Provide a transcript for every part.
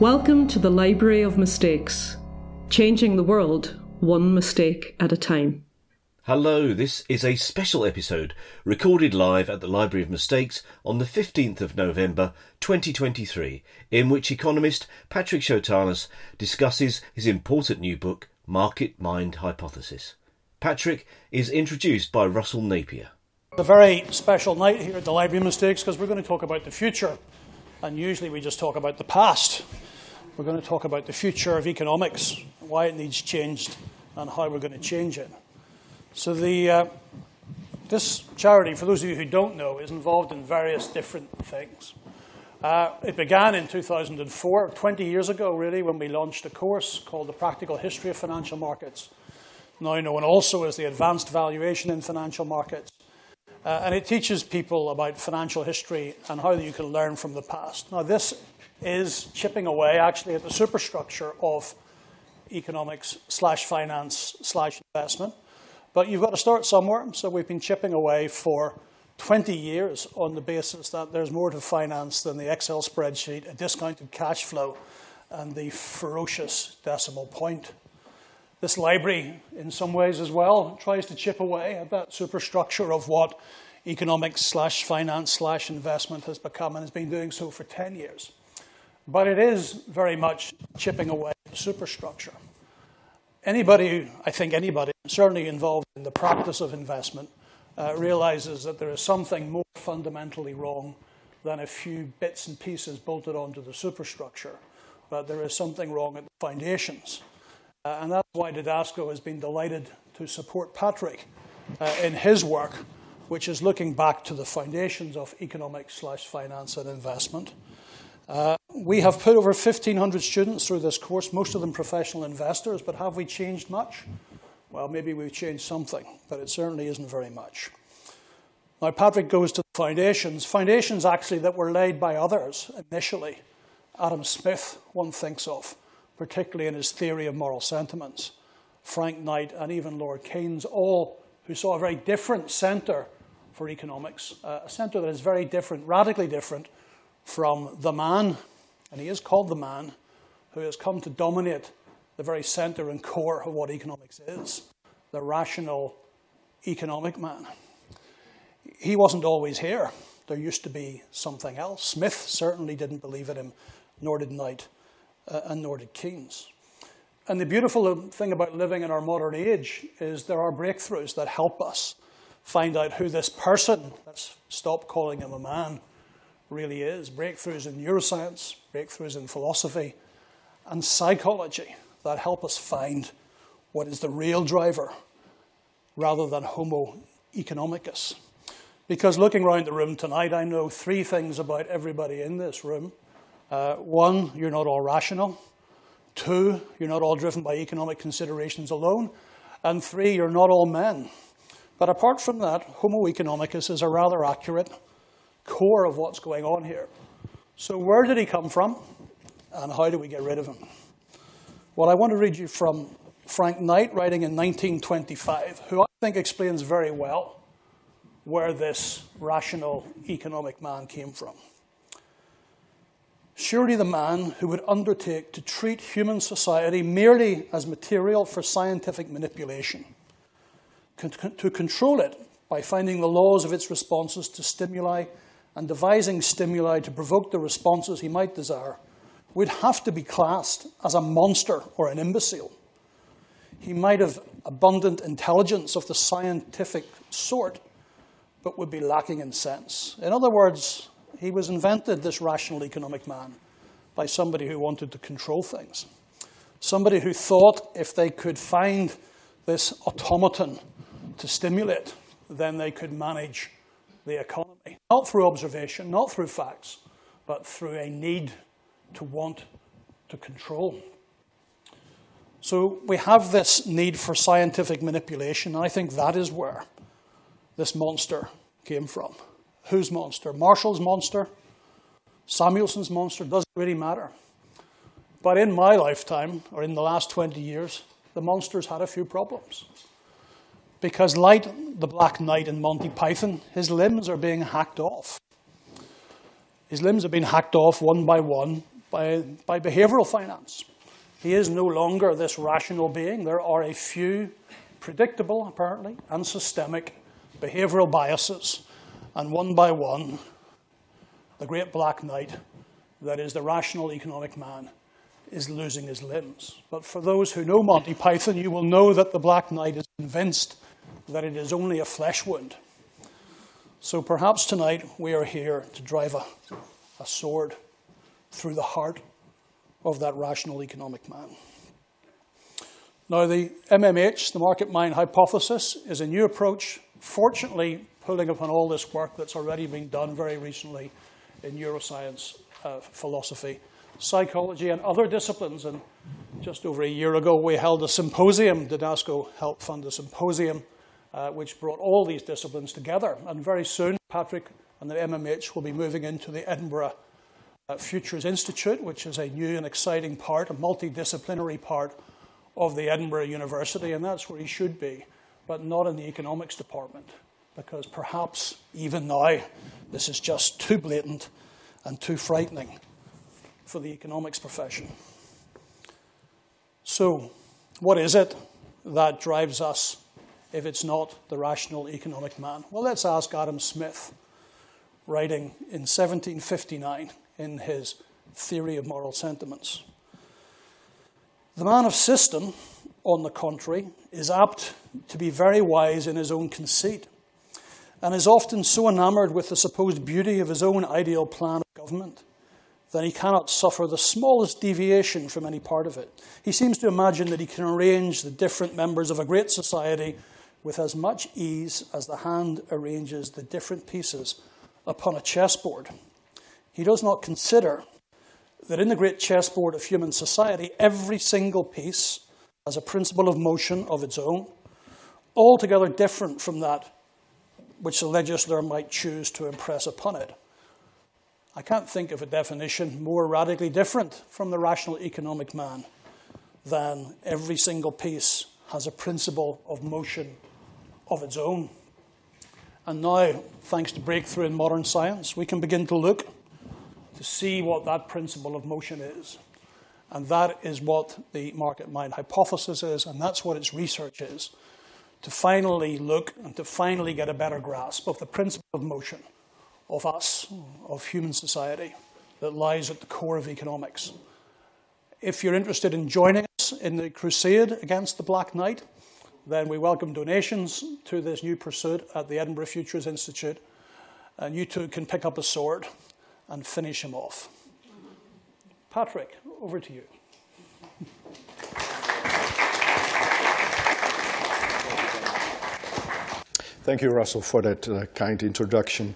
Welcome to the Library of Mistakes, changing the world one mistake at a time. Hello, this is a special episode recorded live at the Library of Mistakes on the 15th of November 2023, in which economist Patrick Schotanus discusses his important new book, Market Mind Hypothesis. Patrick is introduced by Russell Napier. A very special night here at the Library of Mistakes because we're going to talk about the future, and usually we just talk about the past. We're going to talk about the future of economics, why it needs changed, and how we're going to change it. So, the, uh, this charity, for those of you who don't know, is involved in various different things. Uh, it began in 2004, 20 years ago, really, when we launched a course called The Practical History of Financial Markets, now known also as the Advanced Valuation in Financial Markets. Uh, and it teaches people about financial history and how you can learn from the past. Now, this is chipping away actually at the superstructure of economics slash finance slash investment. But you've got to start somewhere. So we've been chipping away for 20 years on the basis that there's more to finance than the Excel spreadsheet, a discounted cash flow, and the ferocious decimal point. This library, in some ways as well, tries to chip away at that superstructure of what economics slash finance slash investment has become and has been doing so for 10 years. But it is very much chipping away at the superstructure. Anybody, I think anybody, certainly involved in the practice of investment, uh, realizes that there is something more fundamentally wrong than a few bits and pieces bolted onto the superstructure. But there is something wrong at the foundations. Uh, and that's why Didasko has been delighted to support Patrick uh, in his work, which is looking back to the foundations of economics slash finance and investment. Uh, we have put over 1,500 students through this course, most of them professional investors, but have we changed much? Well, maybe we've changed something, but it certainly isn't very much. Now, Patrick goes to the foundations, foundations actually that were laid by others initially. Adam Smith, one thinks of, particularly in his theory of moral sentiments. Frank Knight and even Lord Keynes, all who saw a very different centre for economics, uh, a centre that is very different, radically different from the man, and he is called the man, who has come to dominate the very center and core of what economics is the rational economic man. He wasn't always here. There used to be something else. Smith certainly didn't believe in him, nor did Knight, Uh, and nor did Keynes. And the beautiful thing about living in our modern age is there are breakthroughs that help us find out who this person, let's stop calling him a man, really is breakthroughs in neuroscience, breakthroughs in philosophy, and psychology that help us find what is the real driver rather than Homo economicus. Because looking around the room tonight, I know three things about everybody in this room. Uh, one, you're not all rational. Two, you're not all driven by economic considerations alone. And three, you're not all men. But apart from that, Homo economicus is a rather accurate core of what's going on here. So, where did he come from, and how do we get rid of him? Well, I want to read you from Frank Knight, writing in 1925, who I think explains very well where this rational economic man came from. Surely the man who would undertake to treat human society merely as material for scientific manipulation, to control it by finding the laws of its responses to stimuli and devising stimuli to provoke the responses he might desire would have to be classed as a monster or an imbecile. He might have abundant intelligence of the scientific sort, but would be lacking in sense. In other words, he was invented, this rational economic man, by somebody who wanted to control things. Somebody who thought if they could find this automaton to stimulate, then they could manage the economy. Not through observation, not through facts, but through a need to want to control. So we have this need for scientific manipulation, and I think that is where this monster came from. Whose monster? Marshall's monster? Samuelson's monster? Doesn't really matter. But in my lifetime, or in the last 20 years, the monster's had a few problems. Because, like the Black Knight in Monty Python, his limbs are being hacked off. His limbs are being hacked off one by one by, by behavioral finance. He is no longer this rational being. There are a few predictable, apparently, and systemic behavioral biases. And one by one, the great black knight, that is the rational economic man, is losing his limbs. But for those who know Monty Python, you will know that the black knight is convinced that it is only a flesh wound. So perhaps tonight we are here to drive a, a sword through the heart of that rational economic man. Now, the MMH, the market mind hypothesis, is a new approach, fortunately, pulling upon all this work that's already been done very recently in neuroscience, uh, philosophy, psychology, and other disciplines. And just over a year ago, we held a symposium. Didasko helped fund a symposium uh, which brought all these disciplines together. And very soon, Patrick and the MMH will be moving into the Edinburgh uh, Futures Institute, which is a new and exciting part, a multidisciplinary part of the Edinburgh University, and that's where he should be, but not in the economics department, because perhaps even now this is just too blatant and too frightening for the economics profession. So, what is it that drives us if it's not the rational economic man? Well, let's ask Adam Smith, writing in 1759 in his Theory of Moral Sentiments. The man of system, on the contrary, is apt to be very wise in his own conceit and is often so enamored with the supposed beauty of his own ideal plan of government that he cannot suffer the smallest deviation from any part of it. He seems to imagine that he can arrange the different members of a great society with as much ease as the hand arranges the different pieces upon a chessboard. He does not consider that in the great chessboard of human society, every single piece has a principle of motion of its own, altogether different from that which the legislator might choose to impress upon it. I can't think of a definition more radically different from the rational economic man than every single piece has a principle of motion of its own. And now, thanks to breakthrough in modern science, we can begin to look to see what that principle of motion is. And that is what the market mind hypothesis is, and that's what its research is to finally look and to finally get a better grasp of the principle of motion of us, of human society, that lies at the core of economics. If you're interested in joining us in the crusade against the Black Knight, then we welcome donations to this new pursuit at the Edinburgh Futures Institute. And you too can pick up a sword and finish him off. Patrick, over to you. Thank you, Russell, for that uh, kind introduction.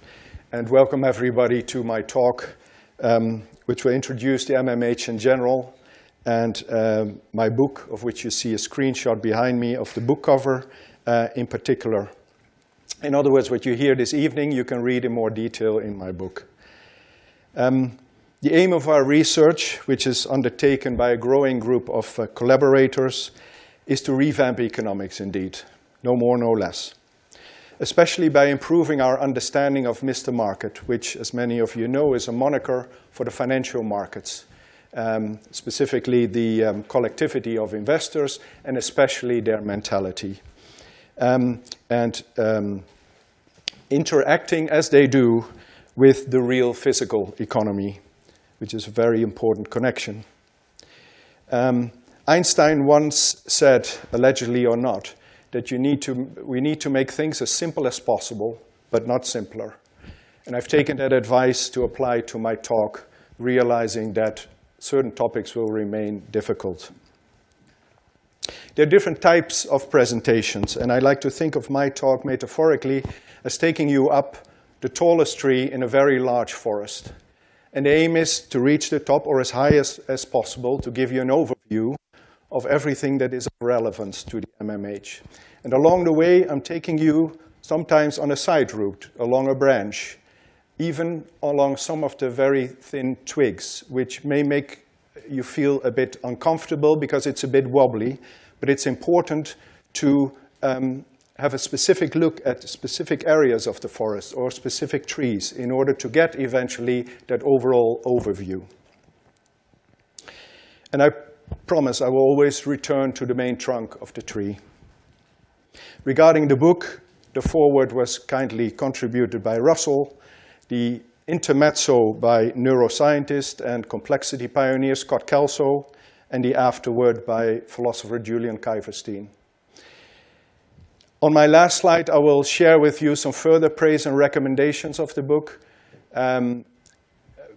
And welcome everybody to my talk, um, which will introduce the MMH in general and um, my book, of which you see a screenshot behind me of the book cover uh, in particular. In other words, what you hear this evening, you can read in more detail in my book. Um, the aim of our research, which is undertaken by a growing group of uh, collaborators, is to revamp economics indeed, no more, no less. Especially by improving our understanding of Mr. Market, which, as many of you know, is a moniker for the financial markets um, specifically the um, collectivity of investors and especially their mentality. Um, and um, interacting as they do with the real physical economy, which is a very important connection. Um, Einstein once said, allegedly or not, that you need to, we need to make things as simple as possible, but not simpler. And I've taken that advice to apply to my talk, realizing that certain topics will remain difficult. There are different types of presentations, and I like to think of my talk metaphorically as taking you up the tallest tree in a very large forest. And the aim is to reach the top or as high as, as possible to give you an overview of everything that is of relevance to the MMH. And along the way, I'm taking you sometimes on a side route, along a branch, even along some of the very thin twigs, which may make you feel a bit uncomfortable because it's a bit wobbly, but it's important to um, have a specific look at specific areas of the forest or specific trees in order to get eventually that overall overview. And I promise I will always return to the main trunk of the tree. Regarding the book, the foreword was kindly contributed by Russell, the intermezzo by neuroscientist and complexity pioneer Scott Kelso, and the afterword by philosopher Julian Kiverstein. On my last slide, I will share with you some further praise and recommendations of the book um,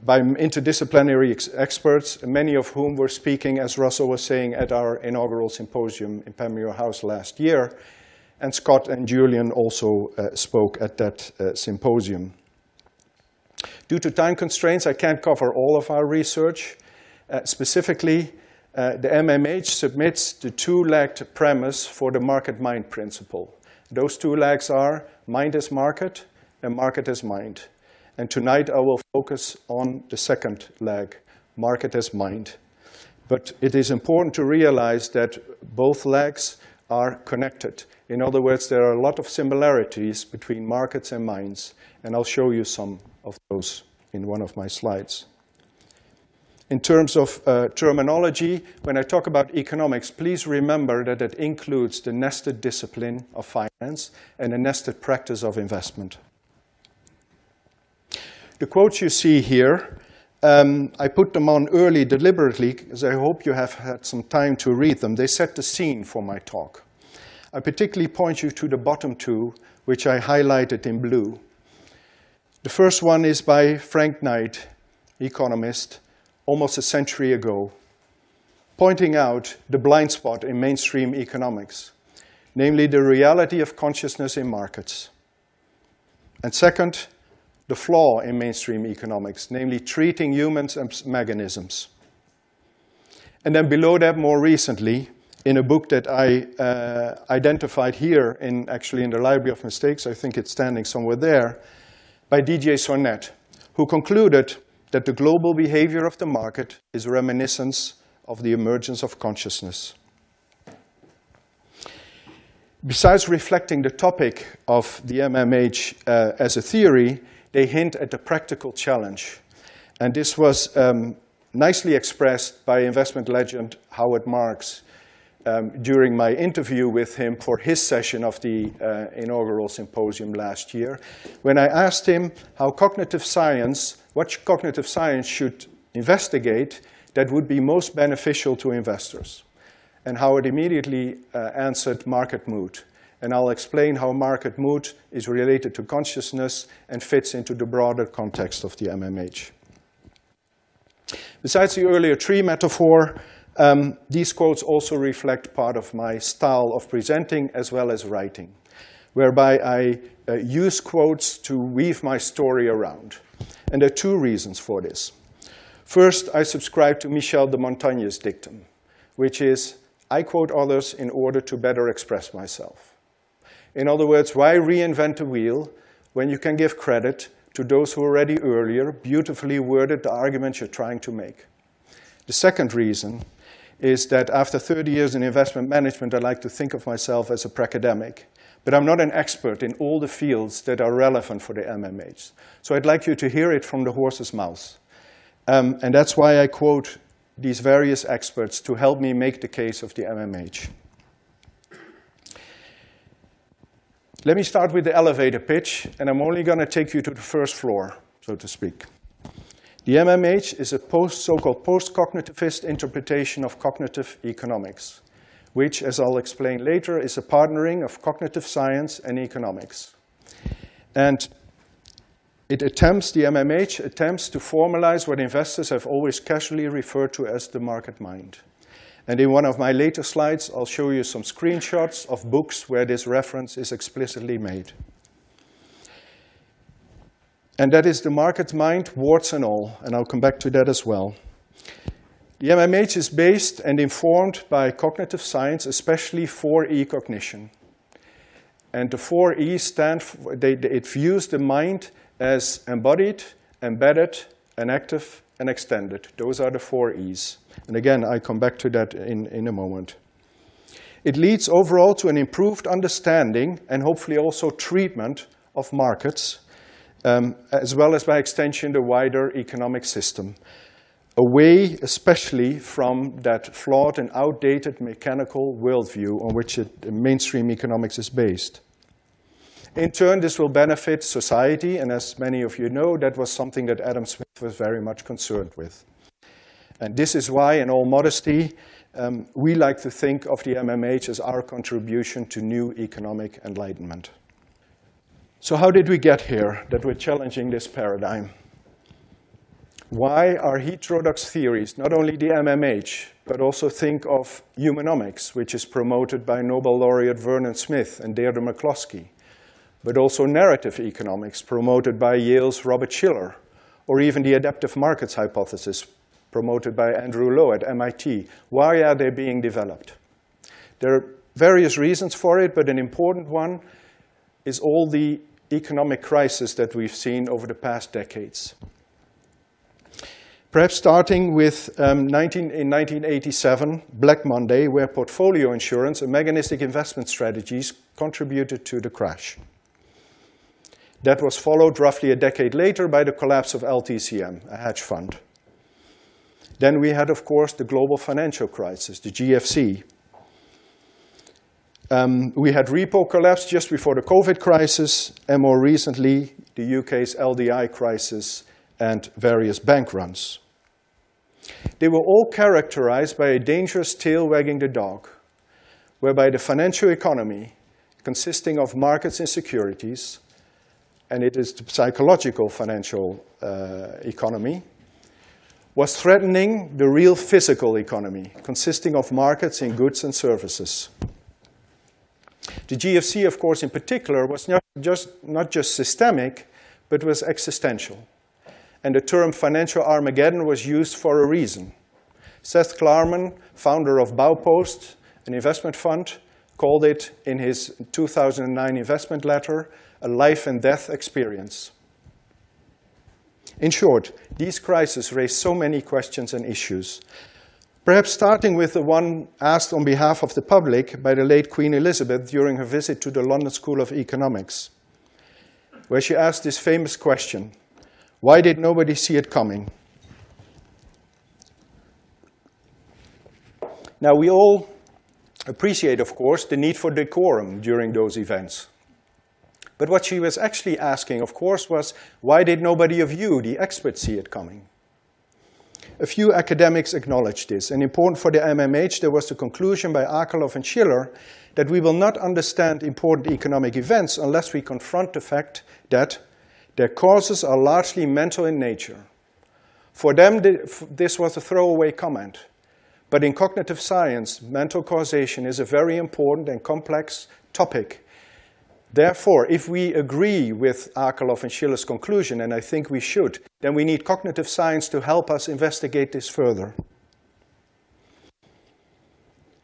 by interdisciplinary ex experts, many of whom were speaking, as Russell was saying, at our inaugural symposium in Pamir House last year. And Scott and Julian also uh, spoke at that uh, symposium. Due to time constraints, I can't cover all of our research. Uh, specifically, uh, the MMH submits the two-legged premise for the market-mind principle. Those two legs are mind is market and market is mind. And tonight I will focus on the second leg, market as mind. But it is important to realize that both legs are connected. In other words, there are a lot of similarities between markets and minds, and I'll show you some of those in one of my slides. In terms of uh, terminology, when I talk about economics, please remember that it includes the nested discipline of finance and the nested practice of investment. The quotes you see here, um, I put them on early deliberately because I hope you have had some time to read them. They set the scene for my talk. I particularly point you to the bottom two, which I highlighted in blue. The first one is by Frank Knight, economist, almost a century ago, pointing out the blind spot in mainstream economics, namely the reality of consciousness in markets. And second, the flaw in mainstream economics, namely treating humans as mechanisms. And then below that, more recently, in a book that I uh, identified here, in actually in the Library of Mistakes, I think it's standing somewhere there, by Didier Sornette, who concluded that the global behavior of the market is reminiscence of the emergence of consciousness. Besides reflecting the topic of the MMH uh, as a theory, they hint at the practical challenge. And this was um, nicely expressed by investment legend Howard Marks um, during my interview with him for his session of the uh, inaugural symposium last year, when I asked him how cognitive science, what cognitive science should investigate that would be most beneficial to investors. And Howard immediately uh, answered market mood and I'll explain how market mood is related to consciousness and fits into the broader context of the MMH. Besides the earlier tree metaphor, um, these quotes also reflect part of my style of presenting as well as writing, whereby I uh, use quotes to weave my story around. And there are two reasons for this. First, I subscribe to Michel de Montaigne's dictum, which is, I quote others in order to better express myself. In other words, why reinvent the wheel when you can give credit to those who already earlier beautifully worded the arguments you're trying to make? The second reason is that after 30 years in investment management, I like to think of myself as a pracademic. But I'm not an expert in all the fields that are relevant for the MMH. So I'd like you to hear it from the horse's mouth. Um, and that's why I quote these various experts to help me make the case of the MMH. Let me start with the elevator pitch, and I'm only going to take you to the first floor, so to speak. The MMH is a post, so-called post-cognitivist interpretation of cognitive economics, which, as I'll explain later, is a partnering of cognitive science and economics. And it attempts, the MMH attempts to formalize what investors have always casually referred to as the market mind. And in one of my later slides, I'll show you some screenshots of books where this reference is explicitly made. And that is the market mind, warts and all, and I'll come back to that as well. The MMH is based and informed by cognitive science, especially 4E cognition. And the 4E stand for, they, it views the mind as embodied, embedded, and active, and extended. Those are the four E's. And again, I come back to that in, in a moment. It leads overall to an improved understanding and hopefully also treatment of markets, um, as well as by extension the wider economic system. away especially from that flawed and outdated mechanical worldview on which it, mainstream economics is based. In turn, this will benefit society, and as many of you know, that was something that Adam Smith was very much concerned with. And this is why, in all modesty, um, we like to think of the MMH as our contribution to new economic enlightenment. So how did we get here that we're challenging this paradigm? Why are heterodox theories, not only the MMH, but also think of humanomics, which is promoted by Nobel laureate Vernon Smith and Deirdre McCloskey, but also narrative economics promoted by Yale's Robert Shiller, or even the adaptive markets hypothesis promoted by Andrew Lo at MIT. Why are they being developed? There are various reasons for it, but an important one is all the economic crisis that we've seen over the past decades. Perhaps starting with um, 19, in 1987, Black Monday, where portfolio insurance and mechanistic investment strategies contributed to the crash. That was followed roughly a decade later by the collapse of LTCM, a hedge fund. Then we had, of course, the global financial crisis, the GFC. Um, we had repo collapse just before the COVID crisis, and more recently, the UK's LDI crisis and various bank runs. They were all characterized by a dangerous tail wagging the dog, whereby the financial economy, consisting of markets and securities, and it is the psychological financial uh, economy, was threatening the real physical economy, consisting of markets in goods and services. The GFC, of course, in particular, was not just, not just systemic, but was existential. And the term financial Armageddon was used for a reason. Seth Klarman, founder of Baupost, an investment fund, called it in his 2009 investment letter a life and death experience. In short, these crises raise so many questions and issues. Perhaps starting with the one asked on behalf of the public by the late Queen Elizabeth during her visit to the London School of Economics, where she asked this famous question, why did nobody see it coming? Now, we all appreciate, of course, the need for decorum during those events. But what she was actually asking, of course, was why did nobody of you, the experts, see it coming? A few academics acknowledged this, and important for the MMH, there was the conclusion by Akerlof and Shiller that we will not understand important economic events unless we confront the fact that their causes are largely mental in nature. For them, this was a throwaway comment. But in cognitive science, mental causation is a very important and complex topic Therefore, if we agree with Akerlof and Shiller's conclusion, and I think we should, then we need cognitive science to help us investigate this further.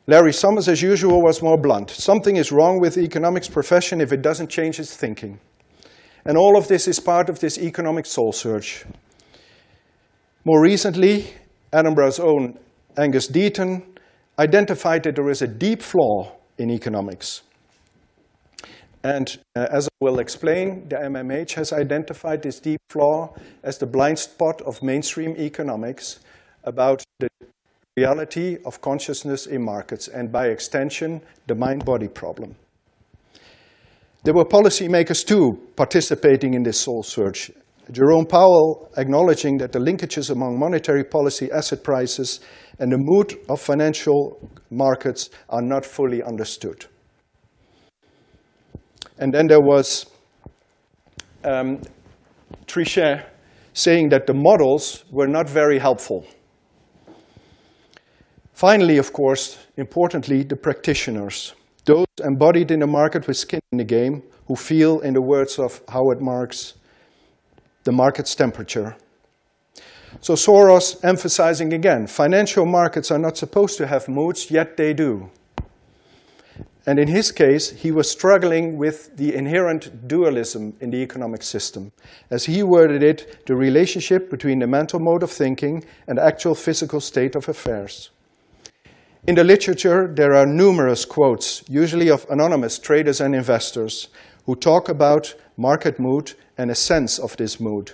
Larry Summers, as usual, was more blunt. Something is wrong with the economics profession if it doesn't change its thinking. And all of this is part of this economic soul search. More recently, Edinburgh's own Angus Deaton identified that there is a deep flaw in economics. And uh, as I will explain, the MMH has identified this deep flaw as the blind spot of mainstream economics about the reality of consciousness in markets and by extension, the mind-body problem. There were policymakers too participating in this soul search. Jerome Powell acknowledging that the linkages among monetary policy, asset prices, and the mood of financial markets are not fully understood. And then there was um, Trichet saying that the models were not very helpful. Finally, of course, importantly, the practitioners, those embodied in the market with skin in the game, who feel, in the words of Howard Marks, the market's temperature. So Soros emphasizing again, financial markets are not supposed to have moods, yet they do. And in his case, he was struggling with the inherent dualism in the economic system. As he worded it, the relationship between the mental mode of thinking and the actual physical state of affairs. In the literature, there are numerous quotes, usually of anonymous traders and investors, who talk about market mood and a sense of this mood.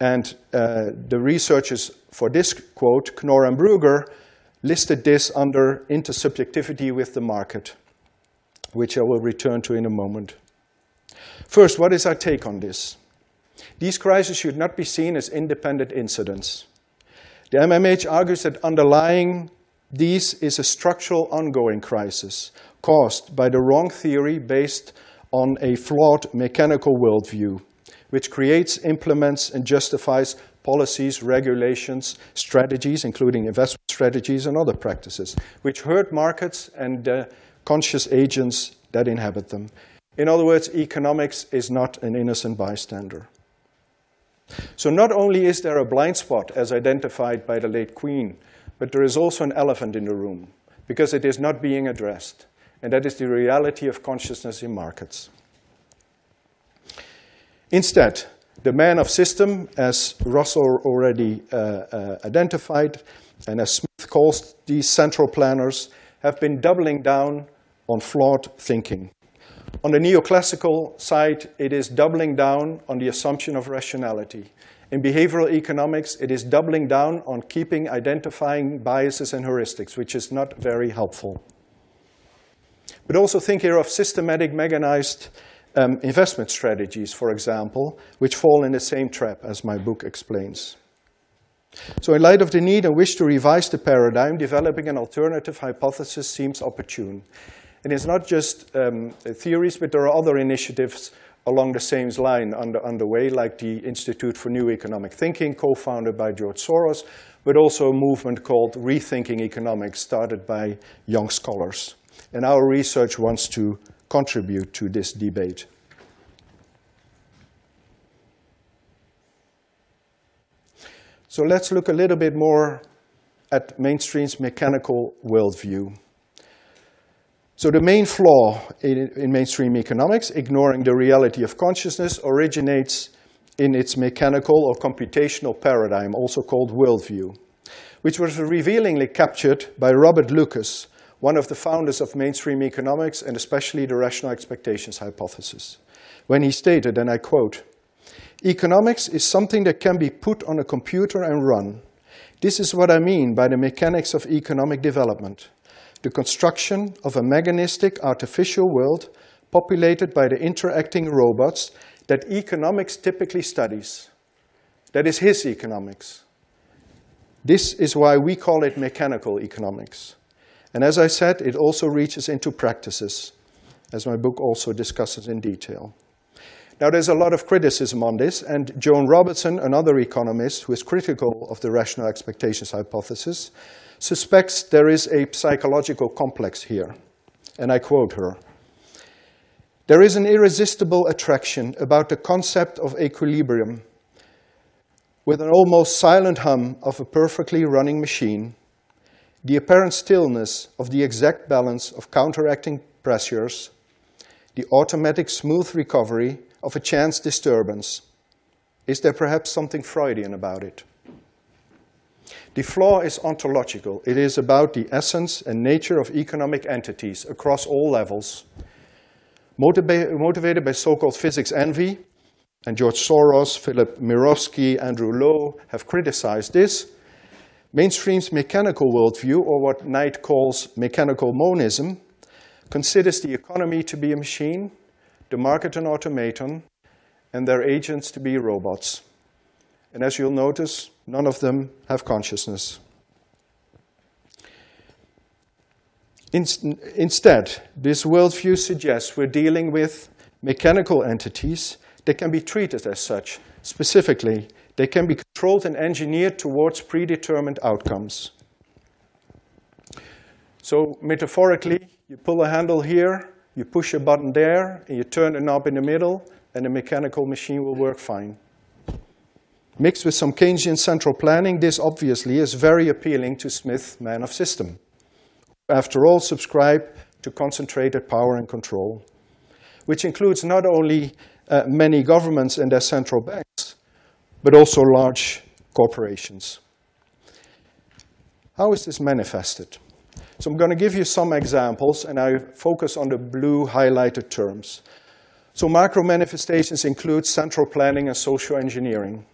And uh, the researchers for this quote, Knorr and Bruegger, listed this under intersubjectivity with the market, which I will return to in a moment. First, what is our take on this? These crises should not be seen as independent incidents. The MMH argues that underlying these is a structural ongoing crisis caused by the wrong theory based on a flawed mechanical worldview, which creates, implements, and justifies policies, regulations, strategies, including investment strategies and other practices, which hurt markets and conscious agents that inhabit them. In other words, economics is not an innocent bystander. So not only is there a blind spot as identified by the late Queen, but there is also an elephant in the room because it is not being addressed. And that is the reality of consciousness in markets. Instead, the man of system, as Russell already uh, uh, identified, and as Smith calls these central planners, have been doubling down on flawed thinking. On the neoclassical side, it is doubling down on the assumption of rationality. In behavioral economics, it is doubling down on keeping identifying biases and heuristics, which is not very helpful. But also think here of systematic mechanized um, investment strategies, for example, which fall in the same trap as my book explains. So in light of the need and wish to revise the paradigm, developing an alternative hypothesis seems opportune. And it's not just um, theories, but there are other initiatives along the same line under, underway, like the Institute for New Economic Thinking, co-founded by George Soros, but also a movement called Rethinking Economics, started by young scholars. And our research wants to contribute to this debate. So let's look a little bit more at mainstream's mechanical worldview. So the main flaw in, in, mainstream economics, ignoring the reality of consciousness, originates in its mechanical or computational paradigm, also called worldview, which was revealingly captured by Robert Lucas, one of the founders of mainstream economics and especially the rational expectations hypothesis, when he stated, and I quote, Economics is something that can be put on a computer and run. This is what I mean by the mechanics of economic development the construction of a mechanistic artificial world populated by the interacting robots that economics typically studies. That is his economics. This is why we call it mechanical economics. And as I said, it also reaches into practices, as my book also discusses in detail. Now, there's a lot of criticism on this, and Joan Robertson, another economist who is critical of the rational expectations hypothesis, suspects there is a psychological complex here. And I quote her There is an irresistible attraction about the concept of equilibrium. With an almost silent hum of a perfectly running machine, the apparent stillness of the exact balance of counteracting pressures, the automatic smooth recovery of a chance disturbance. Is there perhaps something Freudian about it? The flaw is ontological. It is about the essence and nature of economic entities across all levels. motivated by so-called physics envy, and George Soros, Philip Mirowski, Andrew Lo have criticized this, mainstream's mechanical worldview, or what Knight calls mechanical monism, considers the economy to be a machine, the market an automaton, and their agents to be robots. And as you'll notice, none of them have consciousness. instead, this worldview suggests we're dealing with mechanical entities that can be treated as such. Specifically, they can be controlled and engineered towards predetermined outcomes. So, metaphorically, you pull a handle here, you push a button there, and you turn a knob in the middle, and the mechanical machine will work fine. Mixed with some Keynesian central planning, this obviously is very appealing to Smith, man of system. After all, subscribe to concentrated power and control, which includes not only uh, many governments and their central banks, but also large corporations. How is this manifested? So I'm going to give you some examples, and I focus on the blue highlighted terms. So macro manifestations include central planning and social engineering.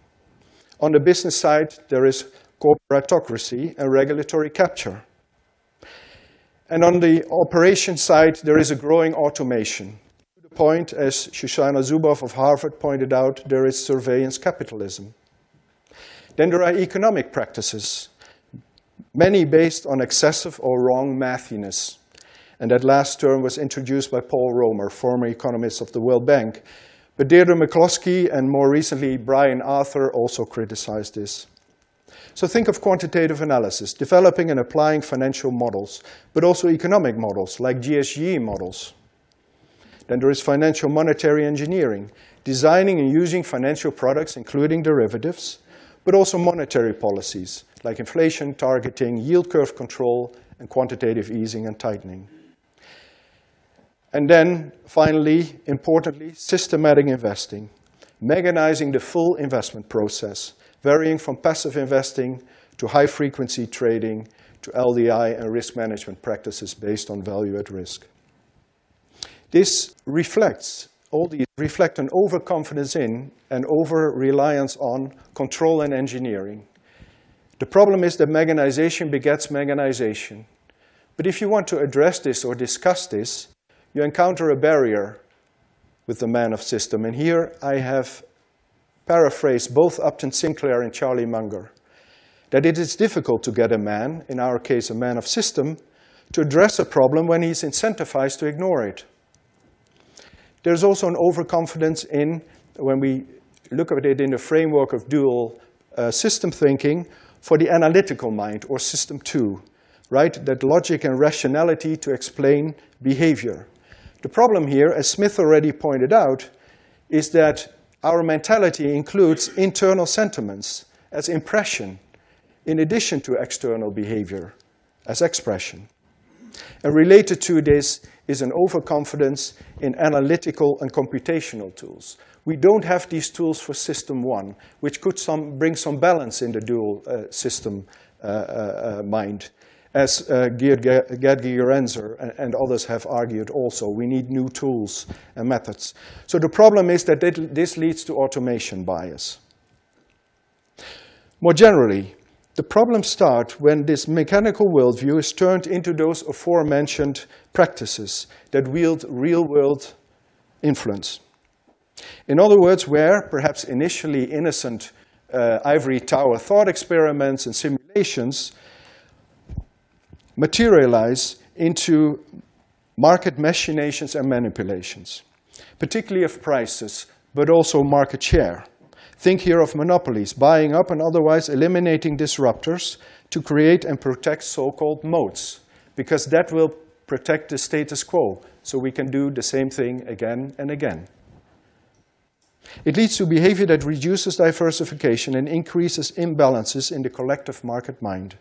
On the business side, there is corporatocracy and regulatory capture. And on the operation side, there is a growing automation. Point, as Shoshana Zuboff of Harvard pointed out, there is surveillance capitalism. Then there are economic practices, many based on excessive or wrong mathiness. And that last term was introduced by Paul Romer, former economist of the World Bank. But Deirdre McCloskey and more recently Brian Arthur also criticized this. So think of quantitative analysis, developing and applying financial models, but also economic models like DSGE models. Then there is financial monetary engineering, designing and using financial products, including derivatives, but also monetary policies like inflation targeting, yield curve control, and quantitative easing and tightening. And then, finally, importantly, systematic investing, mechanizing the full investment process, varying from passive investing to high frequency trading to LDI and risk management practices based on value at risk. This reflects all these reflect an overconfidence in and over reliance on control and engineering. The problem is that mechanization begets mechanization. But if you want to address this or discuss this, you encounter a barrier with the man of system. And here I have paraphrased both Upton Sinclair and Charlie Munger that it is difficult to get a man, in our case a man of system, to address a problem when he's incentivized to ignore it. There's also an overconfidence in, when we look at it in the framework of dual uh, system thinking, for the analytical mind, or system two, right? That logic and rationality to explain behavior. The problem here, as Smith already pointed out, is that our mentality includes internal sentiments as impression, in addition to external behavior as expression. And related to this is an overconfidence in analytical and computational tools. We don't have these tools for system one, which could some, bring some balance in the dual uh, system uh, uh, uh mind as uh, Gerd Gigerenzer and, and others have argued also. We need new tools and methods. So the problem is that this leads to automation bias. More generally, the problems start when this mechanical worldview is turned into those aforementioned practices that wield real-world influence. In other words, where perhaps initially innocent uh, ivory tower thought experiments and simulations materialize into market machinations and manipulations, particularly of prices, but also market share. Think here of monopolies, buying up and otherwise eliminating disruptors to create and protect so-called moats, because that will protect the status quo, so we can do the same thing again and again. It leads to behavior that reduces diversification and increases imbalances in the collective market mind.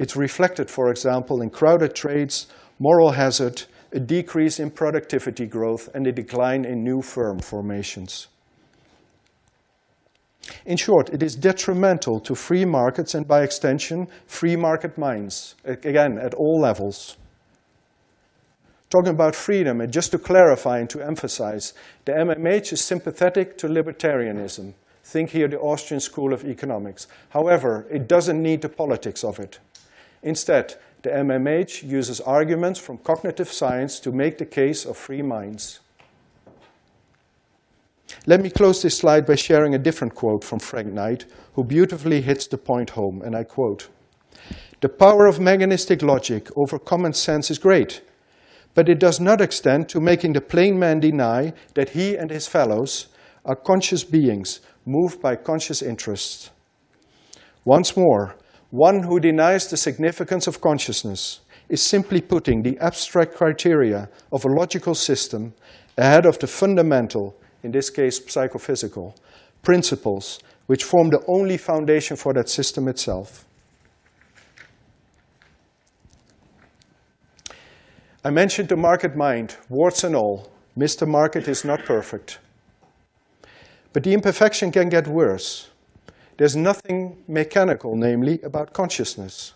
It's reflected, for example, in crowded trades, moral hazard, a decrease in productivity growth, and a decline in new firm formations. In short, it is detrimental to free markets and, by extension, free market minds, again, at all levels. Talking about freedom, and just to clarify and to emphasize, the MMH is sympathetic to libertarianism. Think here the Austrian School of Economics. However, it doesn't need the politics of it. Instead, the MMH uses arguments from cognitive science to make the case of free minds. Let me close this slide by sharing a different quote from Frank Knight, who beautifully hits the point home, and I quote, The power of mechanistic logic over common sense is great, but it does not extend to making the plain man deny that he and his fellows are conscious beings moved by conscious interests. Once more, one who denies the significance of consciousness is simply putting the abstract criteria of a logical system ahead of the fundamental, in this case psychophysical, principles which form the only foundation for that system itself. I mentioned the market mind, warts and all. Mr. Market is not perfect. But the imperfection can get worse. There's nothing mechanical, namely, about consciousness.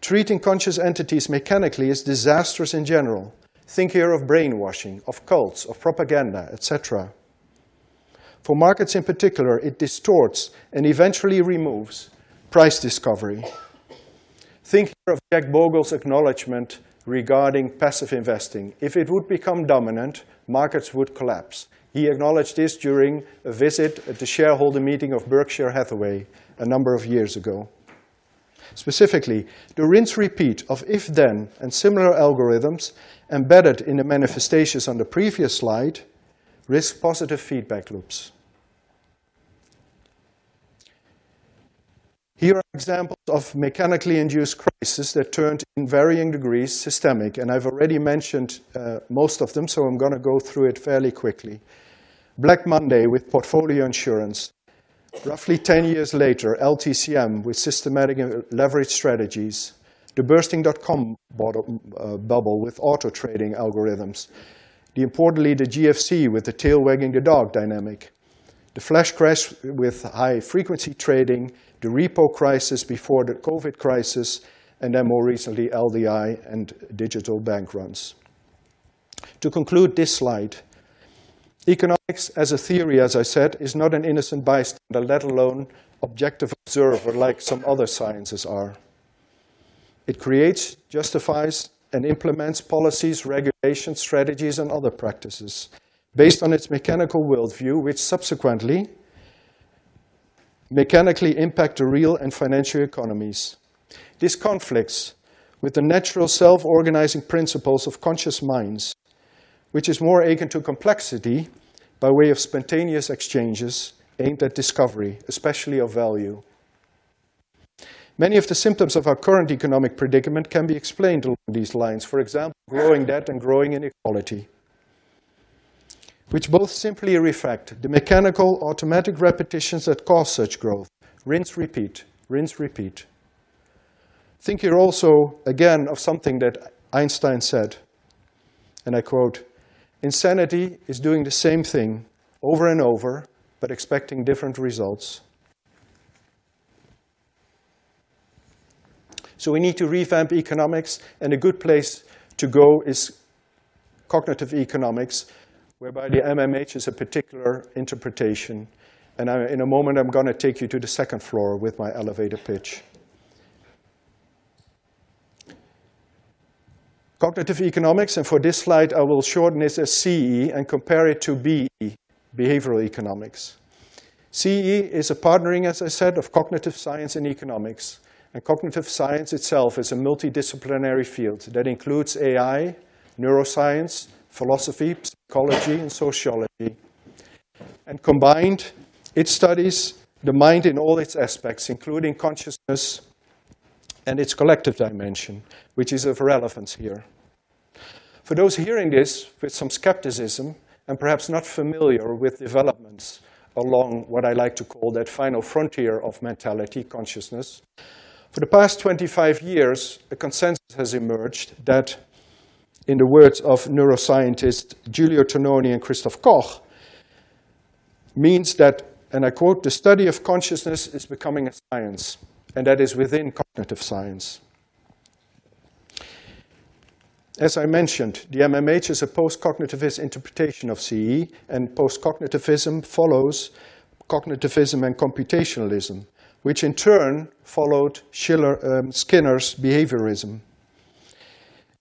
Treating conscious entities mechanically is disastrous in general. Think here of brainwashing, of cults, of propaganda, etc. For markets in particular, it distorts and eventually removes price discovery. Think here of Jack Bogle's acknowledgement regarding passive investing. If it would become dominant, markets would collapse. He acknowledged this during a visit at the shareholder meeting of Berkshire Hathaway a number of years ago. Specifically, the rinse repeat of if then and similar algorithms embedded in the manifestations on the previous slide risk positive feedback loops. Here are examples of mechanically induced crises that turned in varying degrees systemic, and I've already mentioned uh, most of them, so I'm going to go through it fairly quickly. Black Monday with portfolio insurance. Roughly 10 years later, LTCM with systematic leverage strategies. The bursting.com uh, bubble with auto trading algorithms. The, importantly, the GFC with the tail wagging the dog dynamic. The flash crash with high frequency trading the repo crisis before the COVID crisis, and then more recently LDI and digital bank runs. To conclude this slide, economics as a theory, as I said, is not an innocent bystander, let alone objective observer like some other sciences are. It creates, justifies, and implements policies, regulations, strategies, and other practices based on its mechanical worldview, which subsequently mechanically impact the real and financial economies. This conflicts with the natural self-organizing principles of conscious minds, which is more akin to complexity by way of spontaneous exchanges aimed at discovery, especially of value. Many of the symptoms of our current economic predicament can be explained along these lines. For example, growing debt and growing inequality which both simply reflect the mechanical automatic repetitions that cause such growth. Rinse, repeat, rinse, repeat. Think here also, again, of something that Einstein said, and I quote, Insanity is doing the same thing over and over, but expecting different results. So we need to revamp economics, and a good place to go is cognitive economics, whereby the MMH is a particular interpretation. And I, in a moment, I'm going to take you to the second floor with my elevator pitch. Cognitive economics, and for this slide, I will shorten this as CE and compare it to BE, behavioral economics. CE is a partnering, as I said, of cognitive science and economics. And cognitive science itself is a multidisciplinary field that includes AI, neuroscience, philosophy, psychology, and sociology. And combined, it studies the mind in all its aspects, including consciousness and its collective dimension, which is of relevance here. For those hearing this with some skepticism and perhaps not familiar with developments along what I like to call that final frontier of mentality, consciousness, for the past 25 years, a consensus has emerged that in the words of neuroscientists Giulio Tononi and Christoph Koch, means that, and I quote, the study of consciousness is becoming a science, and that is within cognitive science. As I mentioned, the MMH is a post-cognitivist interpretation of CE, and post-cognitivism follows cognitivism and computationalism, which in turn followed Schiller, um, Skinner's behaviorism.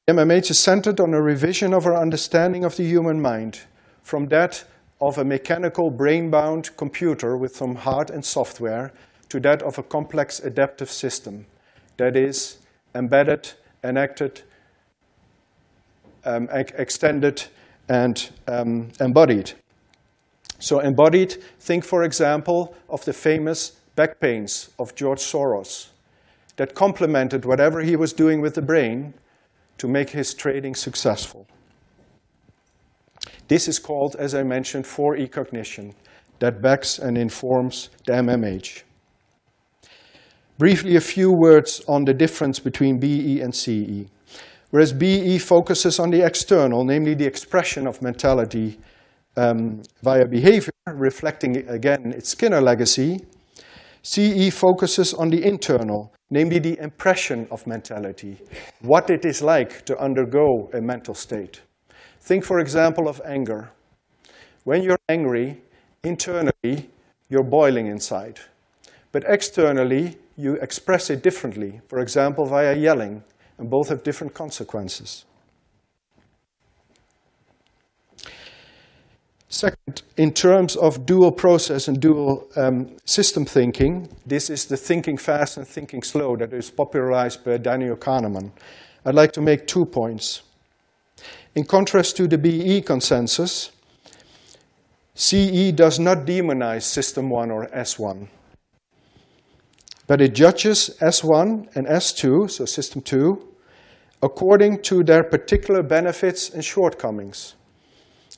MMH is centered on a revision of our understanding of the human mind, from that of a mechanical brain-bound computer with some hard and software to that of a complex adaptive system that is embedded, enacted, um, extended, and um, embodied. So embodied, think for example of the famous back pains of George Soros that complemented whatever he was doing with the brain to make his trading successful. This is called, as I mentioned, 4E cognition that backs and informs the MMH. Briefly, a few words on the difference between BE and CE. Whereas BE focuses on the external, namely the expression of mentality um, via behavior, reflecting again its Skinner legacy, CE focuses on the internal, namely the impression of mentality, what it is like to undergo a mental state. Think, for example, of anger. When you're angry, internally, you're boiling inside. But externally, you express it differently, for example, via yelling, and both have different consequences. Second, in terms of dual process and dual um, system thinking, this is the thinking fast and thinking slow that is popularized by Daniel Kahneman. I'd like to make two points. In contrast to the BE consensus, CE does not demonize System 1 or S1, but it judges S1 and S2, so System 2, according to their particular benefits and shortcomings.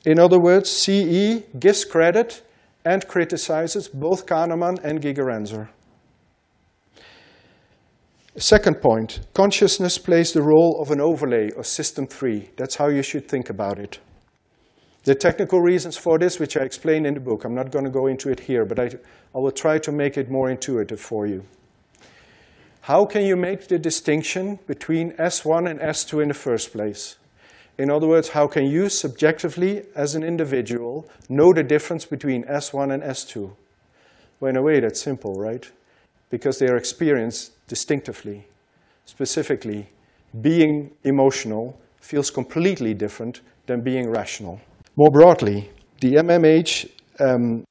In other words, CE gives credit and criticizes both Kahneman and Gigerenzer. Second point, consciousness plays the role of an overlay of system three. That's how you should think about it. The technical reasons for this, which I explain in the book, I'm not going to go into it here, but I, I will try to make it more intuitive for you. How can you make the distinction between S1 and S2 in the first place? In other words, how can you subjectively, as an individual, know the difference between S1 and S2? Well, in a way, that's simple, right? Because they are experienced distinctively. Specifically, being emotional feels completely different than being rational. More broadly, the MMH um,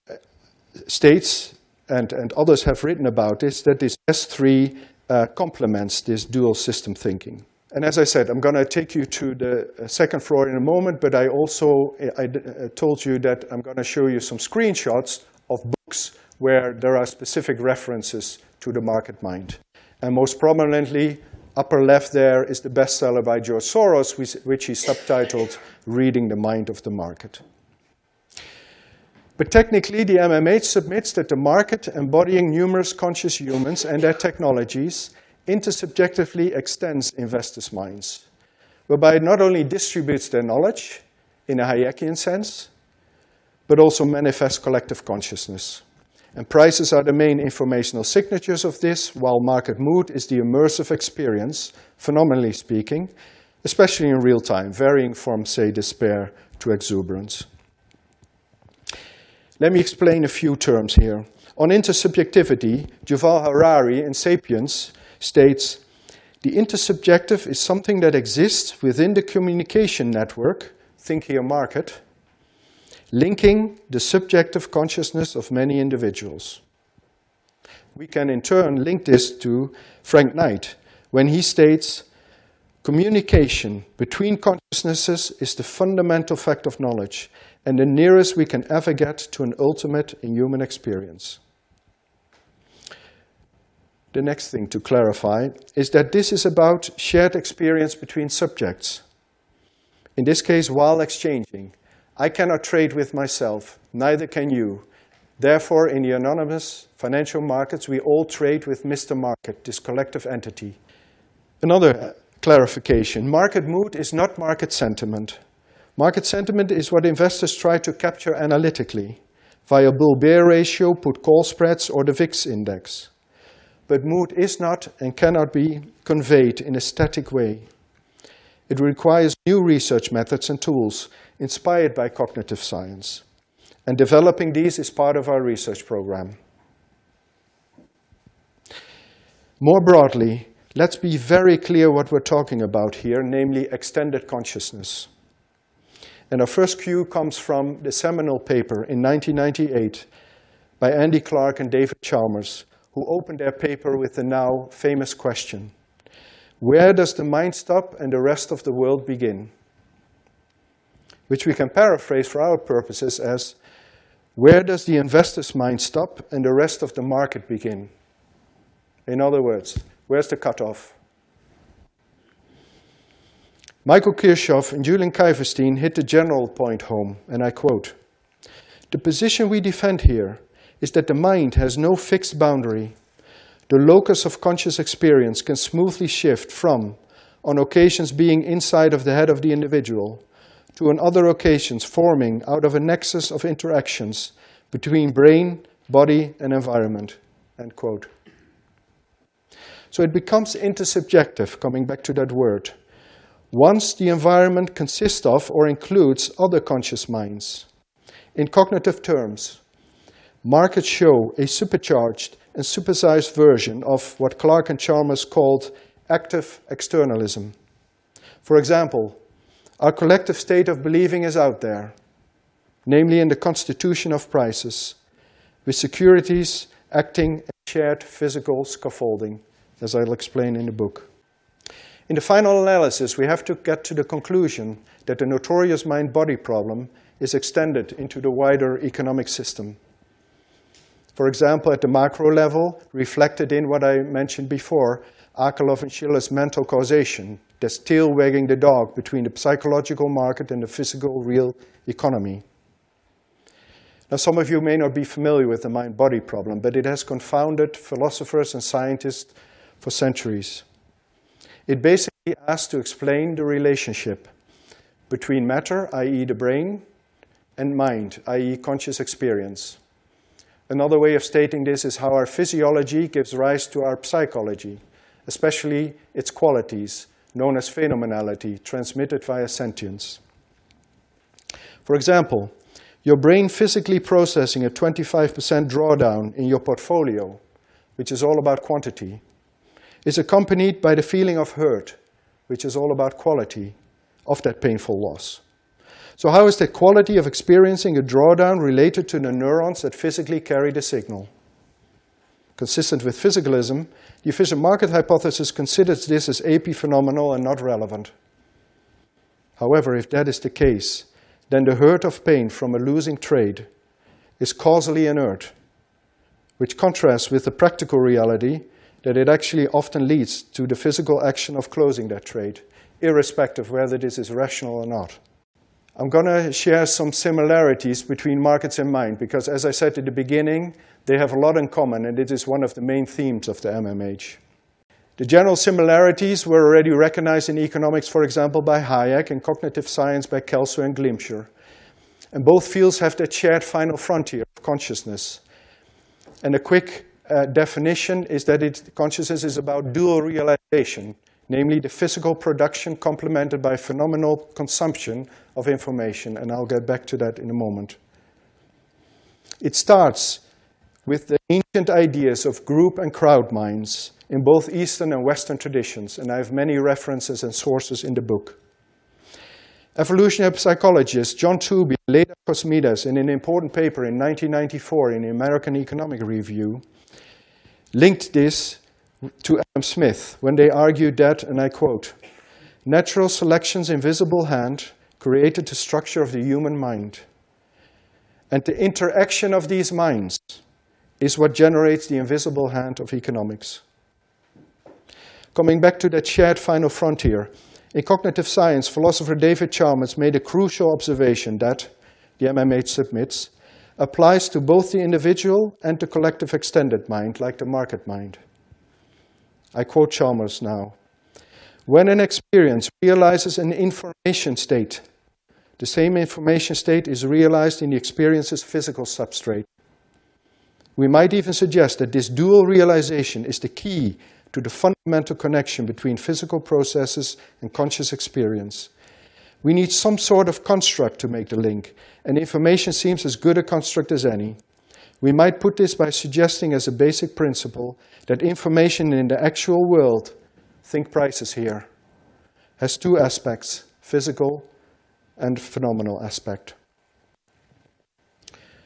states, and, and others have written about this, that this S3 uh, complements this dual system thinking. And as I said, I'm going to take you to the uh, second floor in a moment, but I also I, I told you that I'm going to show you some screenshots of books where there are specific references to the market mind. And most prominently, upper left there is the bestseller by George Soros, which, which he subtitled Reading the Mind of the Market. But technically, the MMH submits that the market, embodying numerous conscious humans and their technologies, intersubjectively extends investors' minds, whereby it not only distributes their knowledge in a Hayekian sense, but also manifests collective consciousness. And prices are the main informational signatures of this, while market mood is the immersive experience, phenomenally speaking, especially in real time, varying from, say, despair to exuberance. Let me explain a few terms here. On intersubjectivity, Yuval Harari in Sapiens states, the intersubjective is something that exists within the communication network, think here market, linking the subjective consciousness of many individuals. We can in turn link this to Frank Knight when he states, communication between consciousnesses is the fundamental fact of knowledge and the nearest we can ever get to an ultimate in human experience. The next thing to clarify is that this is about shared experience between subjects. In this case, while exchanging, I cannot trade with myself, neither can you. Therefore, in the anonymous financial markets, we all trade with Mr. Market, this collective entity. Another uh, clarification, market mood is not market sentiment. Market sentiment is what investors try to capture analytically via bull-bear ratio, put call spreads, or the VIX index. But mood is not and cannot be conveyed in a static way. It requires new research methods and tools inspired by cognitive science. And developing these is part of our research program. More broadly, let's be very clear what we're talking about here, namely extended consciousness. And our first cue comes from the seminal paper in 1998 by Andy Clark and David Chalmers, who opened their paper with the now famous question, where does the mind stop and the rest of the world begin? which we can paraphrase for our purposes as where does the investor's mind stop and the rest of the market begin? In other words, where's the cutoff? Michael Kirchhoff and Julian Kiverstein hit the general point home, and I quote, The position we defend here is that the mind has no fixed boundary. The locus of conscious experience can smoothly shift from, on occasions being inside of the head of the individual, to on other occasions forming out of a nexus of interactions between brain, body, and environment. End quote. So it becomes intersubjective, coming back to that word, once the environment consists of or includes other conscious minds. In cognitive terms, markets show a supercharged and supersized version of what Clark and Chalmers called active externalism. For example, our collective state of believing is out there, namely in the constitution of prices, with securities acting as shared physical scaffolding, as I'll explain in the book. In the final analysis, we have to get to the conclusion that the notorious mind body problem is extended into the wider economic system. For example, at the macro level, reflected in what I mentioned before, Akerlof and Shiller's mental causation, the tail wagging the dog between the psychological market and the physical real economy. Now, some of you may not be familiar with the mind body problem, but it has confounded philosophers and scientists for centuries. It basically asks to explain the relationship between matter, i.e., the brain, and mind, i.e., conscious experience. Another way of stating this is how our physiology gives rise to our psychology, especially its qualities, known as phenomenality, transmitted via sentience. For example, your brain physically processing a 25% drawdown in your portfolio, which is all about quantity, is accompanied by the feeling of hurt, which is all about quality of that painful loss. So how is the quality of experiencing a drawdown related to the neurons that physically carry the signal? Consistent with physicalism, the efficient market hypothesis considers this as epiphenomenal and not relevant. However, if that is the case, then the hurt of pain from a losing trade is causally inert, which contrasts with the practical reality that it actually often leads to the physical action of closing that trade, irrespective whether this is rational or not. I'm going to share some similarities between markets and mind because, as I said at the beginning, they have a lot in common, and it is one of the main themes of the MMH. The general similarities were already recognized in economics, for example, by Hayek, and cognitive science by Kelso and Glimcher. And both fields have that shared final frontier of consciousness. And a quick uh, definition is that it, consciousness is about dual realization, namely the physical production complemented by phenomenal consumption of information. And I'll get back to that in a moment. It starts with the ancient ideas of group and crowd minds in both Eastern and Western traditions, and I have many references and sources in the book. Evolutionary psychologist John Tooby Leda Cosmides in an important paper in 1994 in the American Economic Review linked this to Adam Smith when they argued that, and I quote, natural selection's invisible hand created the structure of the human mind. And the interaction of these minds is what generates the invisible hand of economics. Coming back to that shared final frontier, in cognitive science, philosopher David Chalmers made a crucial observation that, the MMH submits, applies to both the individual and the collective extended mind, like the market mind. I quote Chalmers now. When an experience realizes an information state, the same information state is realized in the experience's physical substrate. We might even suggest that this dual realization is the key to the fundamental connection between physical processes and conscious experience. We need some sort of construct to make the link, and information seems as good a construct as any. We might put this by suggesting as a basic principle that information in the actual world, think prices here, has two aspects, physical and phenomenal aspect.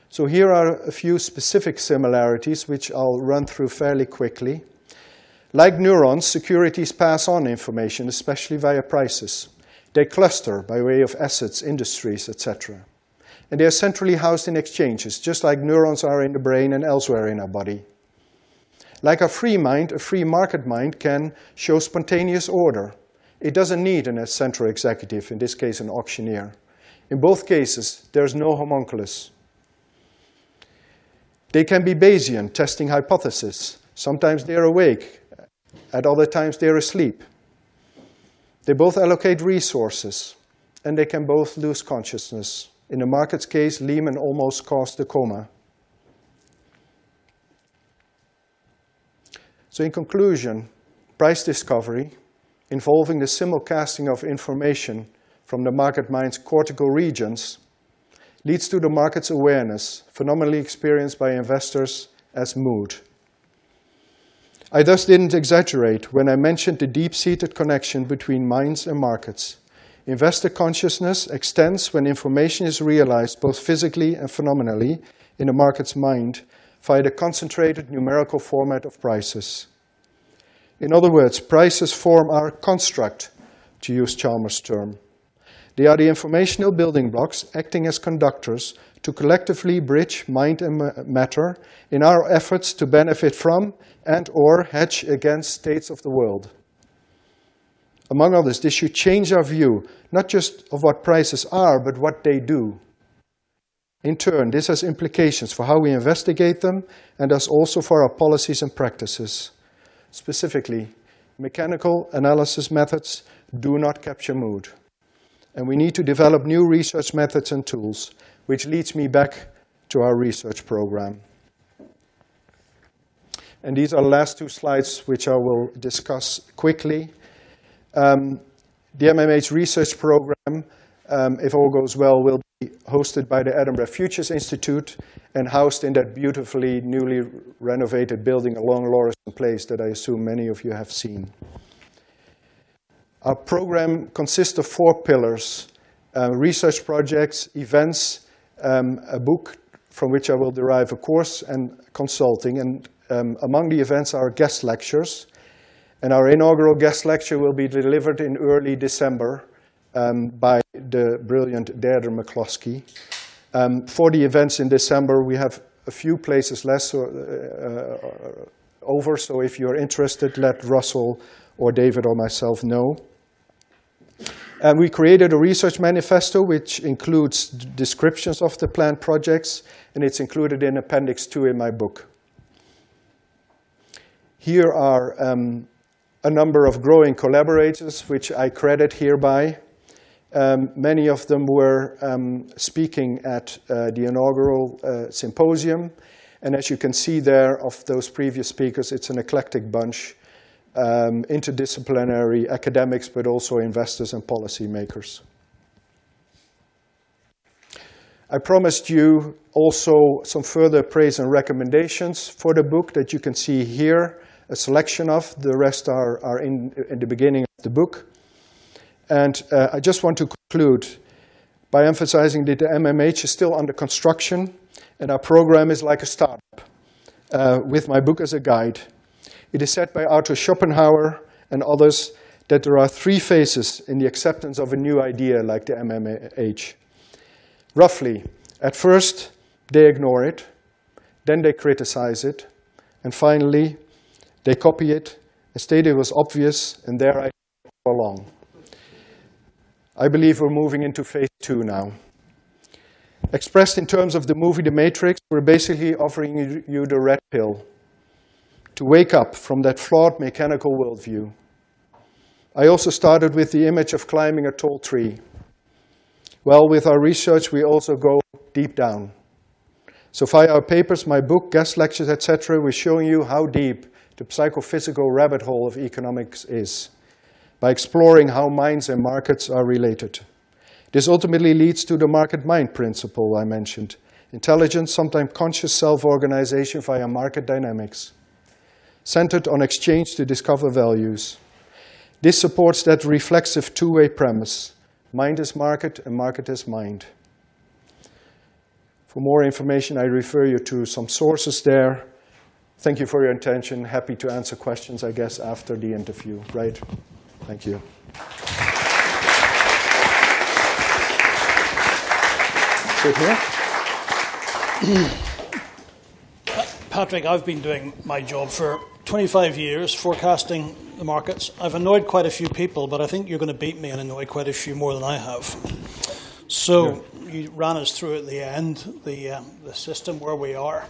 So here are a few specific similarities which I'll run through fairly quickly. Like neurons, securities pass on information, especially via prices. They cluster by way of assets, industries, etc. And they are centrally housed in exchanges, just like neurons are in the brain and elsewhere in our body. Like a free mind, a free market mind can show spontaneous order. It doesn't need an central executive, in this case an auctioneer. In both cases, there's no homunculus. They can be Bayesian, testing hypotheses. Sometimes they're awake, at other times, they're asleep. They both allocate resources, and they can both lose consciousness. In the market's case, Lehman almost caused a coma. So in conclusion, price discovery, involving the simulcasting of information from the market mind's cortical regions, leads to the market's awareness, phenomenally experienced by investors as mood. I thus didn't exaggerate when I mentioned the deep-seated connection between minds and markets. Investor consciousness extends when information is realized both physically and phenomenally in a market's mind via the concentrated numerical format of prices. In other words, prices form our construct, to use Chalmers' term. They are the informational building blocks acting as conductors to collectively bridge mind and matter in our efforts to benefit from and or hedge against states of the world. Among others, this should change our view, not just of what prices are, but what they do. In turn, this has implications for how we investigate them and thus also for our policies and practices. Specifically, mechanical analysis methods do not capture mood. And we need to develop new research methods and tools, which leads me back to our research program. And these are the last two slides, which I will discuss quickly. Um, the MMH research program, um, if all goes well, will be hosted by the Edinburgh Futures Institute and housed in that beautifully newly renovated building along Lauriston Place that I assume many of you have seen. Our program consists of four pillars, uh, research projects, events, um, a book from which I will derive a course, and consulting. And um, among the events are guest lectures, and our inaugural guest lecture will be delivered in early December um, by the brilliant Deirdre McCloskey. Um, for the events in December, we have a few places less uh, uh, over, so if you're interested, let Russell or David or myself know. And we created a research manifesto which includes descriptions of the planned projects, and it's included in Appendix 2 in my book. Here are um, a number of growing collaborators, which I credit hereby. Um, many of them were um, speaking at uh, the inaugural uh, symposium. And as you can see there, of those previous speakers, it's an eclectic bunch, um, interdisciplinary academics, but also investors and policymakers. I promised you also some further praise and recommendations for the book that you can see here a selection of. The rest are, are in, in the beginning of the book. And uh, I just want to conclude by emphasizing that the MMH is still under construction, and our program is like a startup, uh, with my book as a guide. It is said by Arthur Schopenhauer and others that there are three phases in the acceptance of a new idea like the MMH. Roughly, at first, they ignore it, then they criticize it, and finally, they copy it and state it was obvious, and there I go along. I believe we're moving into phase two now. Expressed in terms of the movie The Matrix, we're basically offering you the red pill to wake up from that flawed mechanical worldview. I also started with the image of climbing a tall tree. Well, with our research, we also go deep down. So via our papers, my book, guest lectures, etc., we're showing you how deep the psychophysical rabbit hole of economics is by exploring how minds and markets are related. This ultimately leads to the market mind principle I mentioned intelligent, sometimes conscious self organization via market dynamics, centered on exchange to discover values. This supports that reflexive two way premise mind is market and market is mind. For more information, I refer you to some sources there. Thank you for your attention. Happy to answer questions, I guess, after the interview, right? Thank you. Sit here. Patrick, I've been doing my job for 25 years, forecasting the markets. I've annoyed quite a few people, but I think you're going to beat me and annoy quite a few more than I have. So yeah. you ran us through at the end the, um, the system where we are.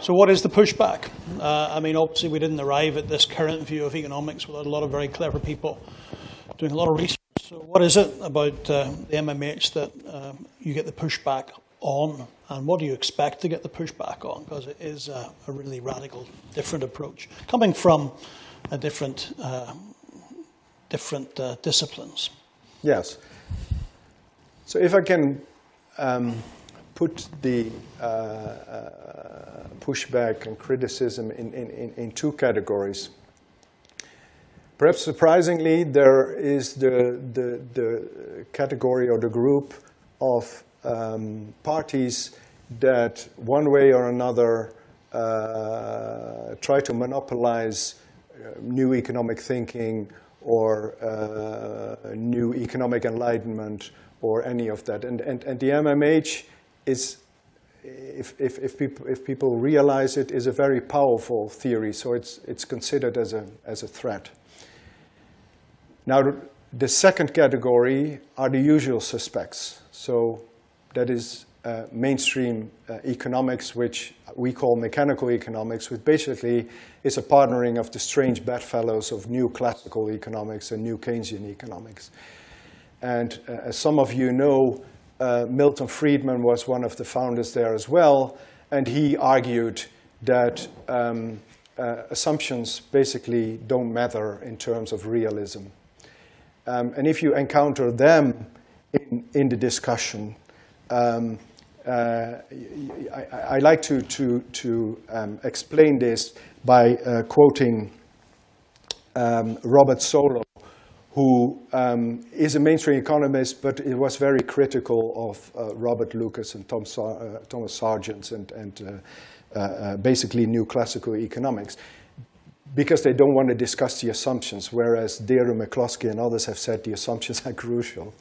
So, what is the pushback? Uh, I mean, obviously, we didn't arrive at this current view of economics without a lot of very clever people doing a lot of research. So, what is it about uh, the MMH that uh, you get the pushback on, and what do you expect to get the pushback on? Because it is a, a really radical, different approach coming from a different, uh, different uh, disciplines. Yes. So, if I can um, put the uh, uh, pushback and criticism in, in, in two categories. Perhaps surprisingly, there is the, the, the category or the group of um, parties that, one way or another, uh, try to monopolize uh, new economic thinking or uh, new economic enlightenment or any of that. And, and, and the MMH is, if, if, if, people, if people realize it, is a very powerful theory, so it's, it's considered as a, as a threat. Now, the second category are the usual suspects. So that is uh, mainstream uh, economics, which we call mechanical economics, which basically is a partnering of the strange bedfellows of new classical economics and new Keynesian economics. And uh, as some of you know, uh, Milton Friedman was one of the founders there as well, and he argued that um, uh, assumptions basically don't matter in terms of realism. Um, and if you encounter them in, in the discussion, um, uh, I, I, like to, to, to um, explain this by uh, quoting um, Robert Solow, who um, is a mainstream economist, but he was very critical of uh, Robert Lucas and Tom Sa uh, Thomas Sargent and, and uh, uh, basically new classical economics because they don't want to discuss the assumptions, whereas Deirdre McCloskey and others have said the assumptions are crucial.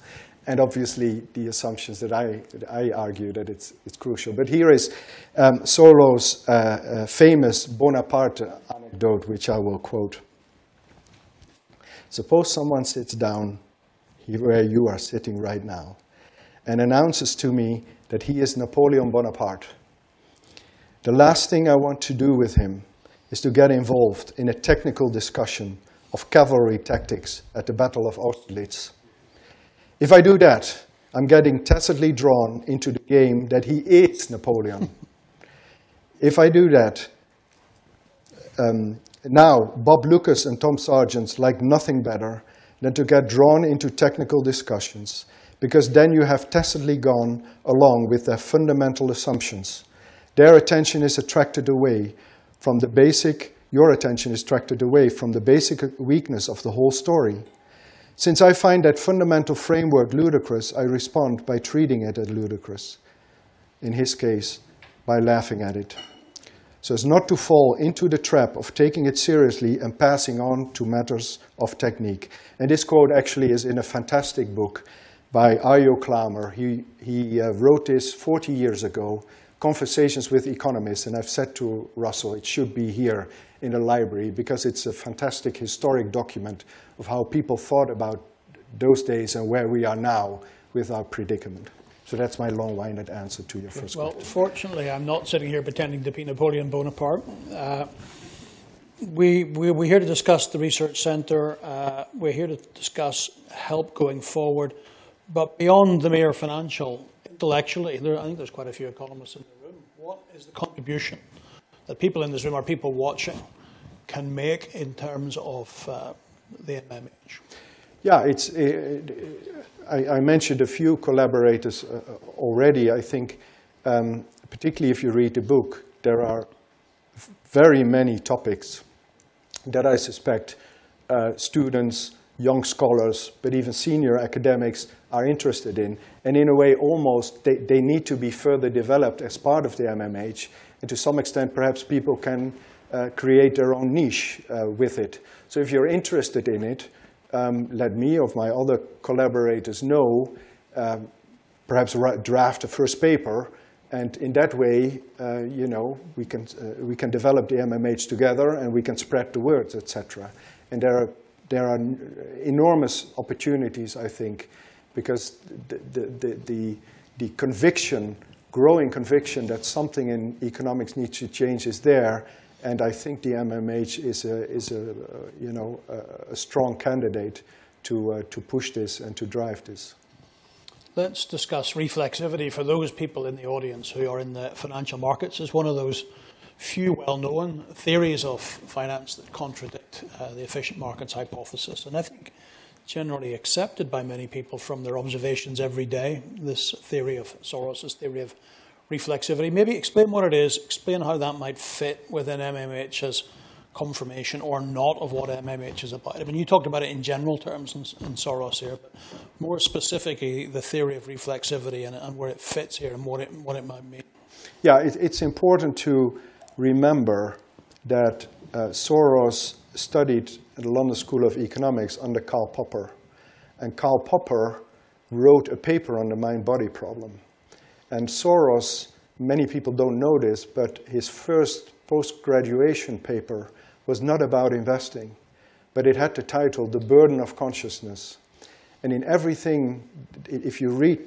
And obviously, the assumptions that I, that I argue that it's, it's crucial. But here is um, Solow's uh, uh, famous Bonaparte anecdote, which I will quote. Suppose someone sits down where you are sitting right now and announces to me that he is Napoleon Bonaparte. The last thing I want to do with him is to get involved in a technical discussion of cavalry tactics at the Battle of Austerlitz. If I do that, I'm getting tacitly drawn into the game that he is Napoleon. if I do that, um, now Bob Lucas and Tom Sargent like nothing better than to get drawn into technical discussions, because then you have tacitly gone along with their fundamental assumptions. Their attention is attracted away from the basic, your attention is attracted away from the basic weakness of the whole story. Since I find that fundamental framework ludicrous, I respond by treating it as ludicrous. In his case, by laughing at it. So as not to fall into the trap of taking it seriously and passing on to matters of technique. And this quote actually is in a fantastic book by Arjo Klamer. He, he uh, wrote this 40 years ago conversations with economists, and I've said to Russell, it should be here in the library because it's a fantastic historic document of how people thought about those days and where we are now with our predicament. So that's my long-winded answer to your first well, question. Well, fortunately, I'm not sitting here pretending to be Napoleon Bonaparte. Uh, we, we, we're here to discuss the research centre. Uh, we're here to discuss help going forward. But beyond the mere financial intellectually, there, I think there's quite a few economists in the room. What is the contribution that people in this room or people watching can make in terms of uh, the MMH? Yeah, it's. Uh, I, I, mentioned a few collaborators uh, already. I think, um, particularly if you read the book, there are very many topics that I suspect uh, students, young scholars, but even senior academics are interested in. And in a way, almost, they, they need to be further developed as part of the MMH. And to some extent, perhaps people can uh, create their own niche uh, with it. So if you're interested in it, um, let me or my other collaborators know, um, perhaps draft a first paper, and in that way, uh, you know, we can, uh, we can develop the MMH together and we can spread the word, etc. And there are, there are enormous opportunities, I think, because the, the, the, the conviction, growing conviction that something in economics needs to change is there. And I think the MMH is a, is a you know, a, a strong candidate to, uh, to push this and to drive this. Let's discuss reflexivity for those people in the audience who are in the financial markets. It's one of those few well-known theories of finance that contradict uh, the efficient markets hypothesis. And I think generally accepted by many people from their observations every day, this theory of Soros's theory of reflexivity. Maybe explain what it is, explain how that might fit within MMH's confirmation or not of what MMH is about. I mean, you talked about it in general terms in, in Soros here, but more specifically, the theory of reflexivity and, and where it fits here and what it, what it might mean. Yeah, it, it's important to remember that uh, Soros studied at the London School of Economics under Karl Popper. And Karl Popper wrote a paper on the mind body problem. And Soros, many people don't know this, but his first post graduation paper was not about investing, but it had the title The Burden of Consciousness. And in everything, if you read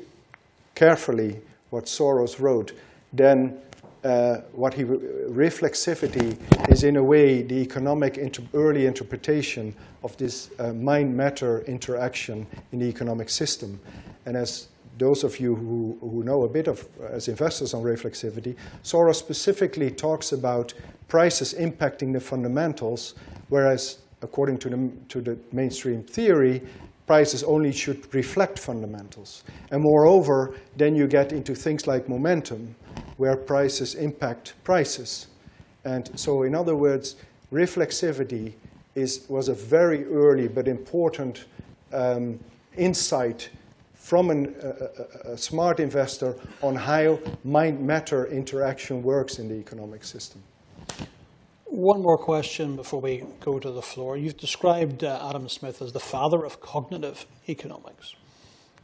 carefully what Soros wrote, then uh, what he reflexivity is in a way the economic inter early interpretation of this uh, mind matter interaction in the economic system. And as those of you who, who know a bit of as investors on reflexivity, Soros specifically talks about prices impacting the fundamentals, whereas according to the, to the mainstream theory, prices only should reflect fundamentals. And moreover, then you get into things like momentum, where prices impact prices. And so in other words, reflexivity is, was a very early but important um, insight from an, a, a, a, smart investor on how mind-matter interaction works in the economic system. One more question before we go to the floor. You've described uh, Adam Smith as the father of cognitive economics.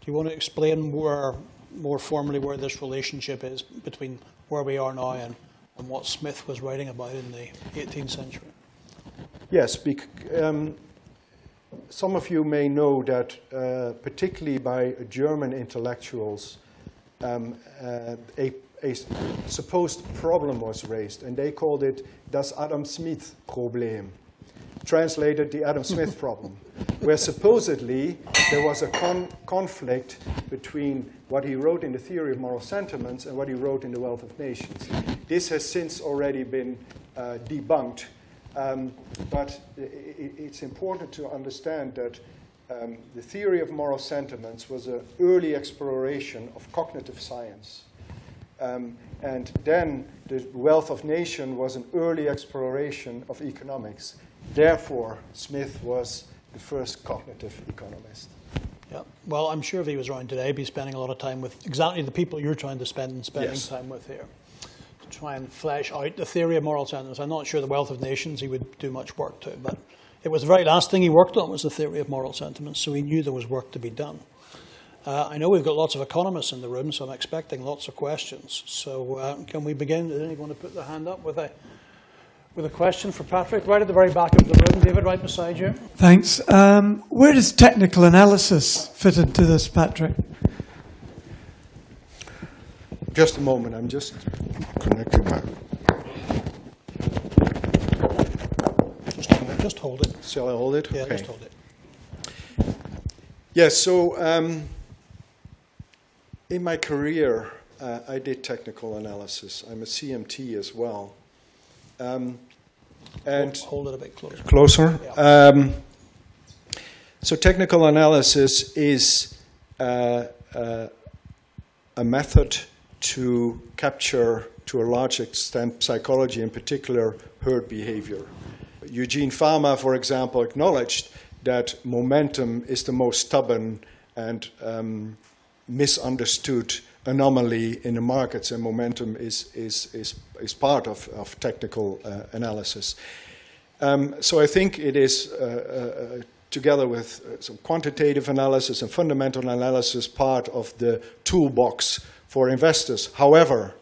Do you want to explain more, more formally where this relationship is between where we are now and, and what Smith was writing about in the 18th century? Yes, bec- um, some of you may know that, uh, particularly by German intellectuals, um, uh, a, a, supposed problem was raised, and they called it das Adam Smith Problem, translated the Adam Smith problem, where supposedly there was a con- conflict between what he wrote in the Theory of Moral Sentiments and what he wrote in The Wealth of Nations. This has since already been uh, debunked um, but it's important to understand that um, the theory of moral sentiments was an early exploration of cognitive science. Um, and then the wealth of nation was an early exploration of economics. Therefore, Smith was the first cognitive economist. Yeah. Well, I'm sure if he was around today, he'd be spending a lot of time with exactly the people you're trying to spend and spending yes. time with here to try and flesh out the theory of moral sentiments. I'm not sure the Wealth of Nations he would do much work to, but it was the very last thing he worked on was the theory of moral sentiments, so he knew there was work to be done. Uh, I know we've got lots of economists in the room, so I'm expecting lots of questions. So uh, can we begin? Does anyone want to put their hand up with a with a question for Patrick? Right at the very back of the room, David, right beside you. Thanks. Um, where does technical analysis fit into this, Patrick? Just a moment, I'm just connecting my. Just hold it. Just hold it. Shall I hold it? Yeah, okay. just hold it. Yes, so um, in my career, uh, I did technical analysis. I'm a CMT as well. Um, and hold it a bit closer. Closer. Yeah. Um, so technical analysis is uh, uh, a method to capture, to a large extent, psychology, in particular herd behavior. Eugene Fama, for example, acknowledged that momentum is the most stubborn and um, misunderstood anomaly in the markets, and momentum is, is, is, is part of, of technical uh, analysis. Um, so I think it is, uh, uh, together with uh, some quantitative analysis and fundamental analysis, part of the toolbox for investors. However,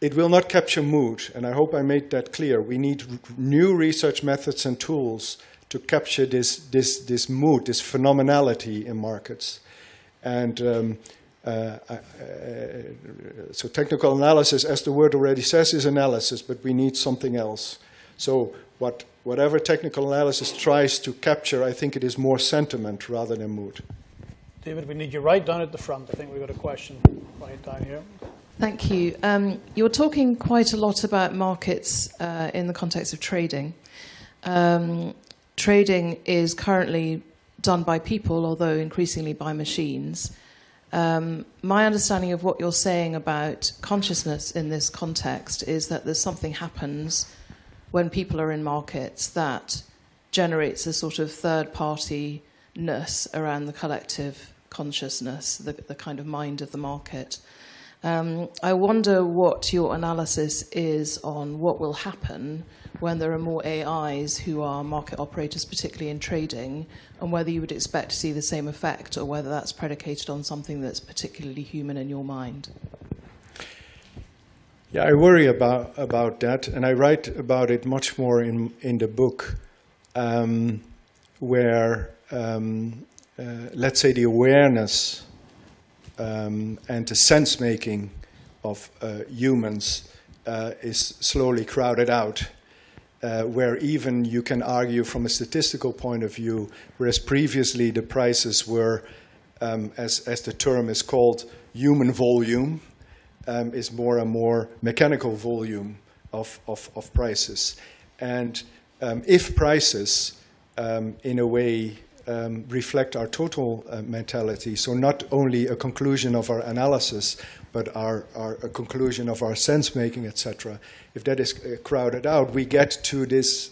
it will not capture mood, and I hope I made that clear. We need new research methods and tools to capture this, this, this mood, this phenomenality in markets. And um, uh, uh, so technical analysis, as the word already says, is analysis, but we need something else. So what, whatever technical analysis tries to capture, I think it is more sentiment rather than mood. David, we need you right down at the front. I think we've got a question right down here. Thank you. Um, you're talking quite a lot about markets uh, in the context of trading. Um, trading is currently done by people, although increasingly by machines. Um, my understanding of what you're saying about consciousness in this context is that there's something happens when people are in markets that generates a sort of third party ness around the collective consciousness, the, the kind of mind of the market. Um, I wonder what your analysis is on what will happen when there are more AIs who are market operators, particularly in trading, and whether you would expect to see the same effect or whether that's predicated on something that's particularly human in your mind. Yeah, I worry about, about that, and I write about it much more in, in the book, um, where, um, uh, let's say, the awareness um, and the sense making of uh, humans uh, is slowly crowded out. Uh, where even you can argue from a statistical point of view, whereas previously the prices were, um, as, as the term is called, human volume, um, is more and more mechanical volume of, of, of prices. And um, if prices, um, in a way, um, reflect our total uh, mentality. So not only a conclusion of our analysis, but our, our a conclusion of our sense making, etc. If that is uh, crowded out, we get to this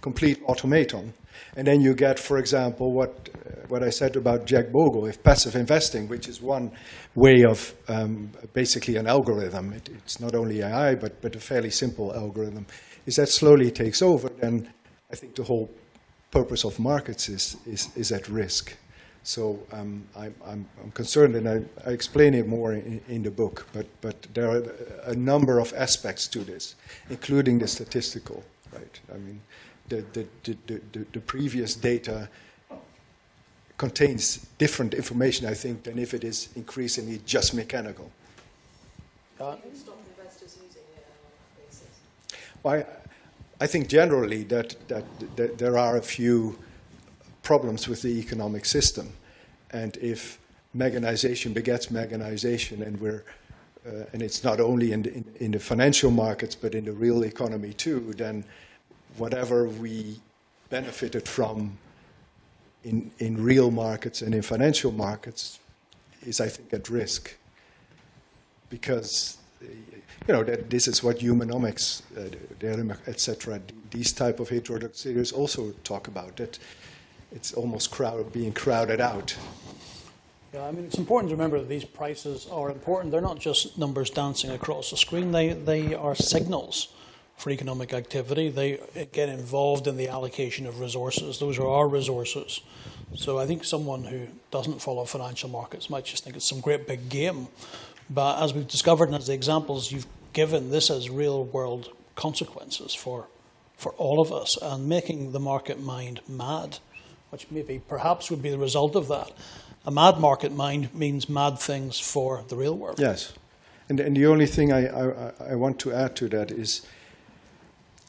complete automaton. And then you get, for example, what, uh, what I said about Jack Bogle, if passive investing, which is one way of um, basically an algorithm, it, it's not only AI, but, but a fairly simple algorithm, is that slowly takes over, then I think the whole purpose of markets is, is, is at risk. So um, I'm, I'm, I'm, concerned, and I, I, explain it more in, in, the book, but, but there are a number of aspects to this, including the statistical, right? I mean, the, the, the, the, the previous data contains different information, I think, than if it is increasingly just mechanical. Uh, well, I think generally that, that, that, there are a few problems with the economic system. And if mechanization begets mechanization, and, we're, uh, and it's not only in the, in, in the financial markets, but in the real economy too, then whatever we benefited from in, in real markets and in financial markets is, I think, at risk. Because you know, that this is what humanomics, uh, etc., these type of heterodox theories also talk about, that it's almost crowd, being crowded out. Yeah, I mean, it's important to remember that these prices are important. They're not just numbers dancing across the screen, they, they are signals for economic activity. They get involved in the allocation of resources. Those are our resources. So I think someone who doesn't follow financial markets might just think it's some great big game. But as we've discovered and as the examples you've given, this has real world consequences for, for all of us and making the market mind mad, which maybe perhaps would be the result of that. A mad market mind means mad things for the real world. Yes. And, and the only thing I, I, I want to add to that is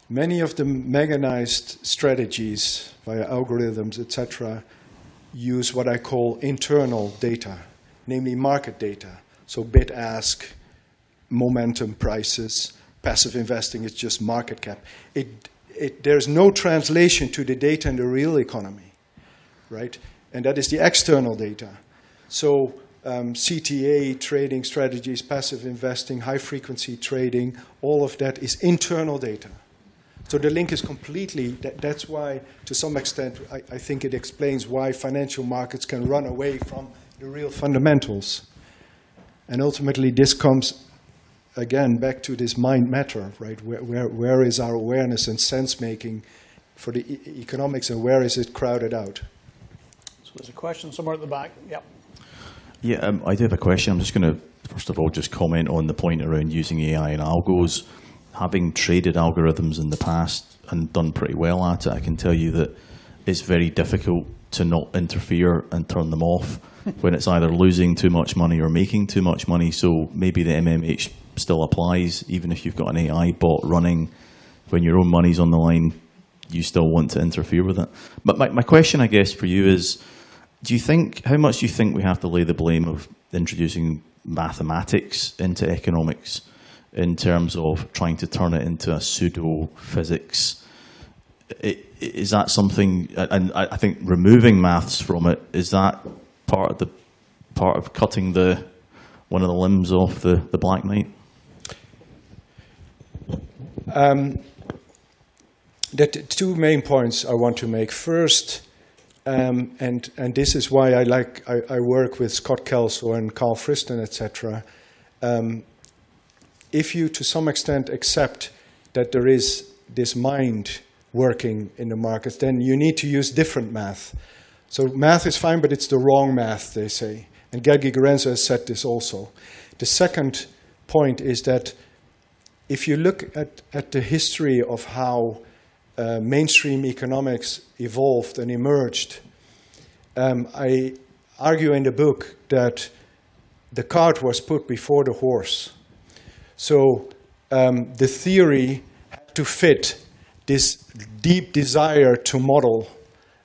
many of the mechanized strategies via algorithms, etc., use what I call internal data, namely market data. So bid ask, momentum prices, passive investing is just market cap. It, it, there's no translation to the data in the real economy, right? And that is the external data. So um, CTA, trading strategies, passive investing, high frequency trading, all of that is internal data. So the link is completely, that, that's why, to some extent, I, I think it explains why financial markets can run away from the real fundamentals. And ultimately, this comes again back to this mind matter, right? Where, where, where is our awareness and sense making for the e- economics, and where is it crowded out? So there's a question somewhere at the back. Yep. Yeah, um, I do have a question. I'm just going to first of all just comment on the point around using AI and algos. Having traded algorithms in the past and done pretty well at it, I can tell you that it's very difficult to not interfere and turn them off when it's either losing too much money or making too much money. So maybe the MMH still applies, even if you've got an AI bot running when your own money's on the line, you still want to interfere with it. But my, my question, I guess, for you is do you think, how much do you think we have to lay the blame of introducing mathematics into economics in terms of trying to turn it into a pseudo physics? Is that something, and I think removing maths from it, is that part of the part of cutting the one of the limbs off the, the Black Knight? Um, the two main points I want to make. First, um, and and this is why I like I, I work with Scott Kelso and Carl Friston, etc. Um, if you, to some extent, accept that there is this mind working in the markets, then you need to use different math. So math is fine, but it's the wrong math, they say. And Gerd Gigerenzer has said this also. The second point is that if you look at, at the history of how uh, mainstream economics evolved and emerged, um, I argue in the book that the cart was put before the horse. So um, the theory had to fit this deep desire to model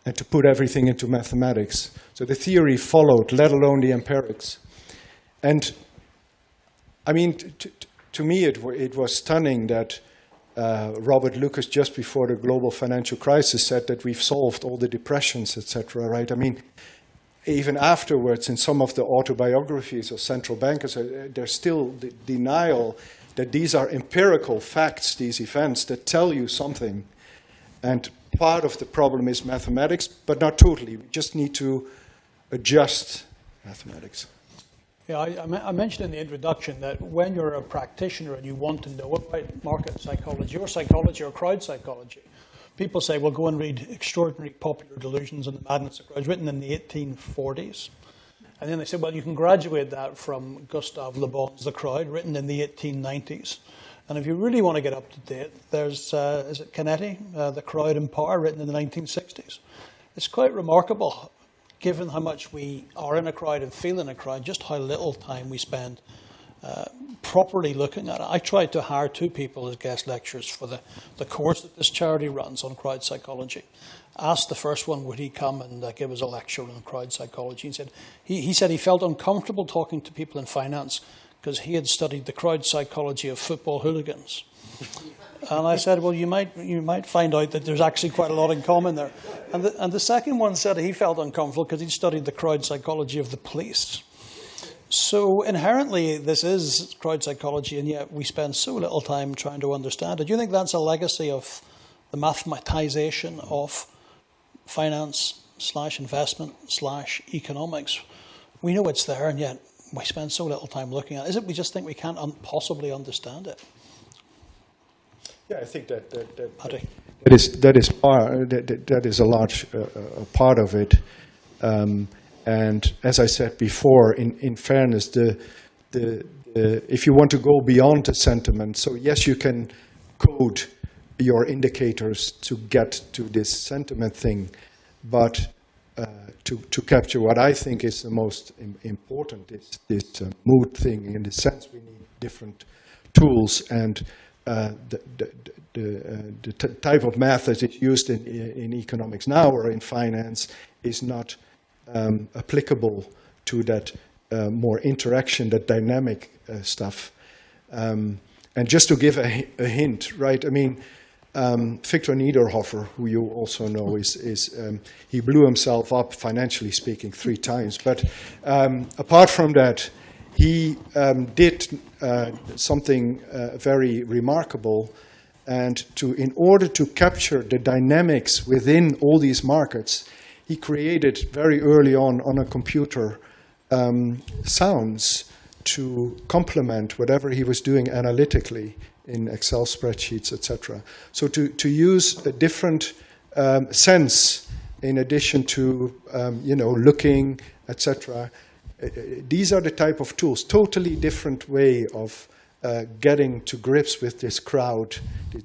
and to put everything into mathematics. So the theory followed, let alone the empirics. And I mean, to, me, it, it, was stunning that uh, Robert Lucas, just before the global financial crisis, said that we've solved all the depressions, etc. Right? I mean, even afterwards, in some of the autobiographies of central bankers, uh, there's still the denial that these are empirical facts, these events that tell you something. And part of the problem is mathematics, but not totally. We just need to adjust mathematics. Yeah, I, I, mentioned in the introduction that when you're a practitioner and you want to know about market psychology or psychology or crowd psychology, people say, well, go and read Extraordinary Popular Delusions and the Madness of Crowds, written in the 1840s. And then they said, well, you can graduate that from Gustave Le Bon's The Crowd, written in the 1890s. And if you really want to get up to date, there's, uh, is it Canetti, uh, The Crowd in Power, written in the 1960s. It's quite remarkable given how much we are in a crowd and feel in a crowd, just how little time we spend uh, properly looking at it. I tried to hire two people as guest lecturers for the, the course that this charity runs on crowd psychology. Asked the first one, would he come and uh, give us a lecture on crowd psychology? He said he, he said he felt uncomfortable talking to people in finance because he had studied the crowd psychology of football hooligans. And I said, well, you might, you might find out that there's actually quite a lot in common there. And the, and the second one said he felt uncomfortable because he'd studied the crowd psychology of the police. So inherently, this is crowd psychology, and yet we spend so little time trying to understand it. Do you think that's a legacy of the mathematization of finance slash investment slash economics? We know it's there, and yet we spend so little time looking at it. Is it we just think we can't un- possibly understand it? Yeah, I think that that, that, that is that is part that, that is a large uh, uh, part of it. Um, and as I said before, in, in fairness, the, the, the if you want to go beyond the sentiment, so yes, you can code your indicators to get to this sentiment thing, but uh, to, to capture what I think is the most Im- important is this uh, mood thing. In the sense, we need different tools and uh, the, the, the, uh, the type of math that is used in, in economics now or in finance is not um, applicable to that uh, more interaction, that dynamic uh, stuff. Um, and just to give a, a, hint, right? I mean, um, Victor Niederhoffer, who you also know, is, is um, he blew himself up financially speaking three times. But um, apart from that, he um, did uh, something uh, very remarkable. And to, in order to capture the dynamics within all these markets, he created very early on on a computer um, sounds to complement whatever he was doing analytically in Excel spreadsheets, etc. So to, to use a different um, sense in addition to um, you know looking, etc these are the type of tools, totally different way of uh, getting to grips with this crowd,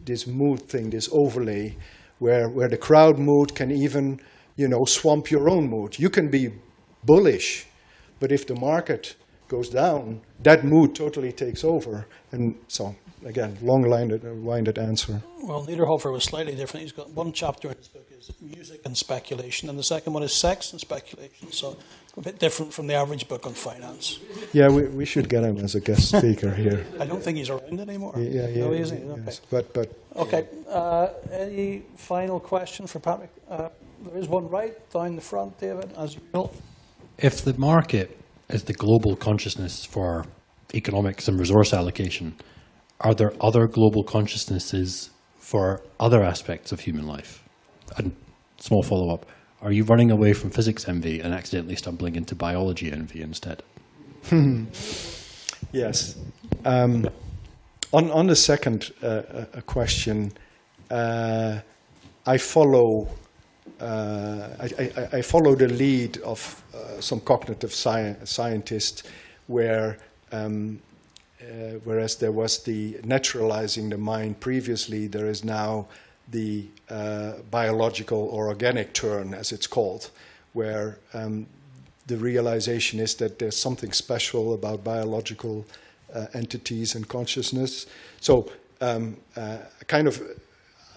this mood thing, this overlay, where, where the crowd mood can even, you know, swamp your own mood. You can be bullish, but if the market goes down, that mood totally takes over. And so, again, long-winded answer. Well, Niederhoffer was slightly different. He's got one chapter in his book is music and speculation, and the second one is sex and speculation. So a bit different from the average book on finance. Yeah, we, we should get him as a guest speaker here. I don't think he's around anymore. Yeah, yeah. No, he isn't. Yes. Okay. But, but okay. Uh, any final question for Patrick? Uh, there is one right down the front, David, as usual. If the market is the global consciousness for economics and resource allocation. Are there other global consciousnesses for other aspects of human life? And small follow up: Are you running away from physics envy and accidentally stumbling into biology envy instead? yes. Um, on, on the second uh, uh, question, uh, I follow I, I, I, follow the lead of uh, some cognitive sci- scientists, where um, uh, whereas there was the naturalizing the mind previously, there is now the biological or organic turn, as it's called, where um, the realization is that there's something special about biological uh, entities and consciousness. So, um, uh, kind of,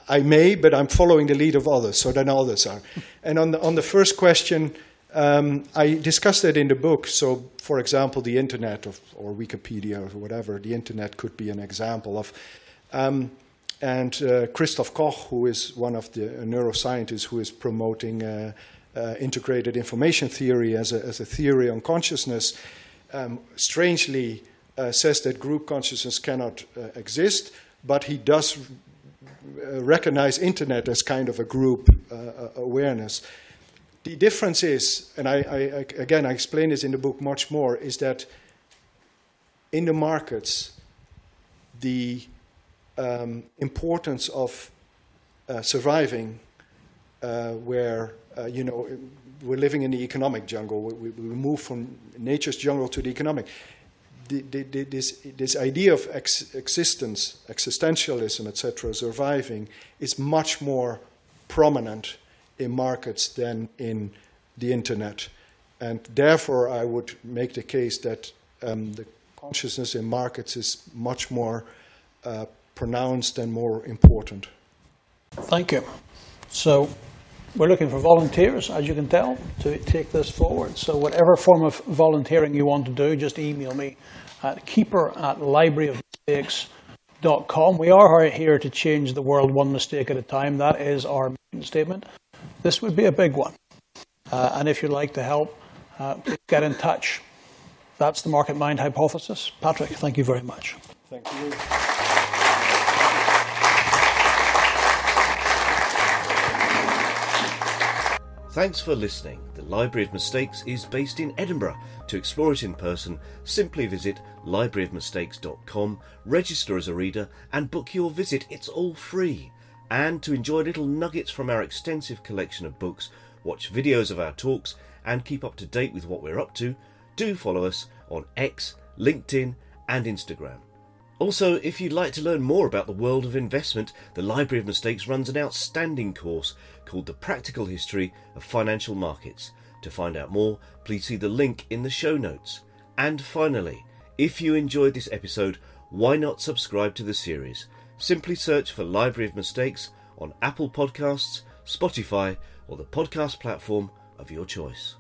I may, but I'm following the lead of others, so then others are. and on the, on the first question, um, I discussed that in the book. So, for example, the internet of, or Wikipedia or whatever, the internet could be an example of. Um, and uh, Christof Koch, who is one of the neuroscientists who is promoting uh, uh, integrated information theory as a, as a theory on consciousness, um, strangely uh, says that group consciousness cannot uh, exist, but he does recognize internet as kind of a group uh, uh, awareness. The difference is, and I, I, again I explain this in the book much more, is that in the markets, the um, importance of surviving, where uh, you know, we're living in the economic jungle. We, we move from nature's jungle to the economic. This, this idea of ex- existence, existentialism, etc., surviving, is much more prominent in markets than in the internet. And therefore, I would make the case that um, the consciousness in markets is much more uh, pronounced and more important. Thank you. So, we're looking for volunteers, as you can tell, to take this forward. So whatever form of volunteering you want to do, just email me at keeper at libraryofmistakes.com. We are here to change the world one mistake at a time. That is our statement. This would be a big one. Uh, and if you'd like to help, uh, get in touch. That's the market mind hypothesis. Patrick, thank you very much. Thank you. Thanks for listening. The Library of Mistakes is based in Edinburgh. To explore it in person, simply visit libraryofmistakes.com, register as a reader, and book your visit. It's all free. And to enjoy little nuggets from our extensive collection of books, watch videos of our talks, and keep up to date with what we're up to, do follow us on X, LinkedIn, and Instagram. Also, if you'd like to learn more about the world of investment, the Library of Mistakes runs an outstanding course called The Practical History of Financial Markets. To find out more, please see the link in the show notes. And finally, if you enjoyed this episode, why not subscribe to the series? Simply search for Library of Mistakes on Apple Podcasts, Spotify, or the podcast platform of your choice.